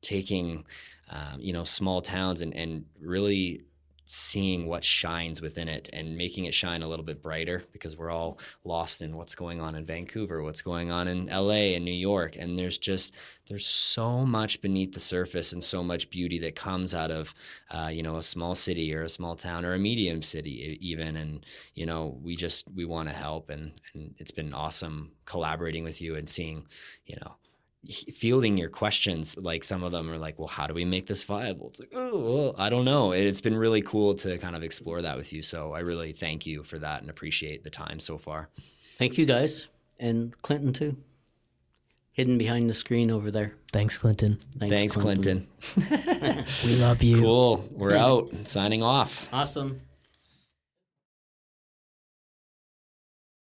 taking um, you know small towns and, and really seeing what shines within it and making it shine a little bit brighter because we're all lost in what's going on in Vancouver, what's going on in LA and New York. And there's just there's so much beneath the surface and so much beauty that comes out of uh, you know a small city or a small town or a medium city even. And you know we just we want to help and and it's been awesome collaborating with you and seeing you know fielding your questions like some of them are like well how do we make this viable it's like oh well, i don't know it's been really cool to kind of explore that with you so i really thank you for that and appreciate the time so far Thank you guys. And Clinton, too. Hidden behind the screen over there. Thanks, Clinton. thanks clinton, We love you. cool we're out signing off Awesome.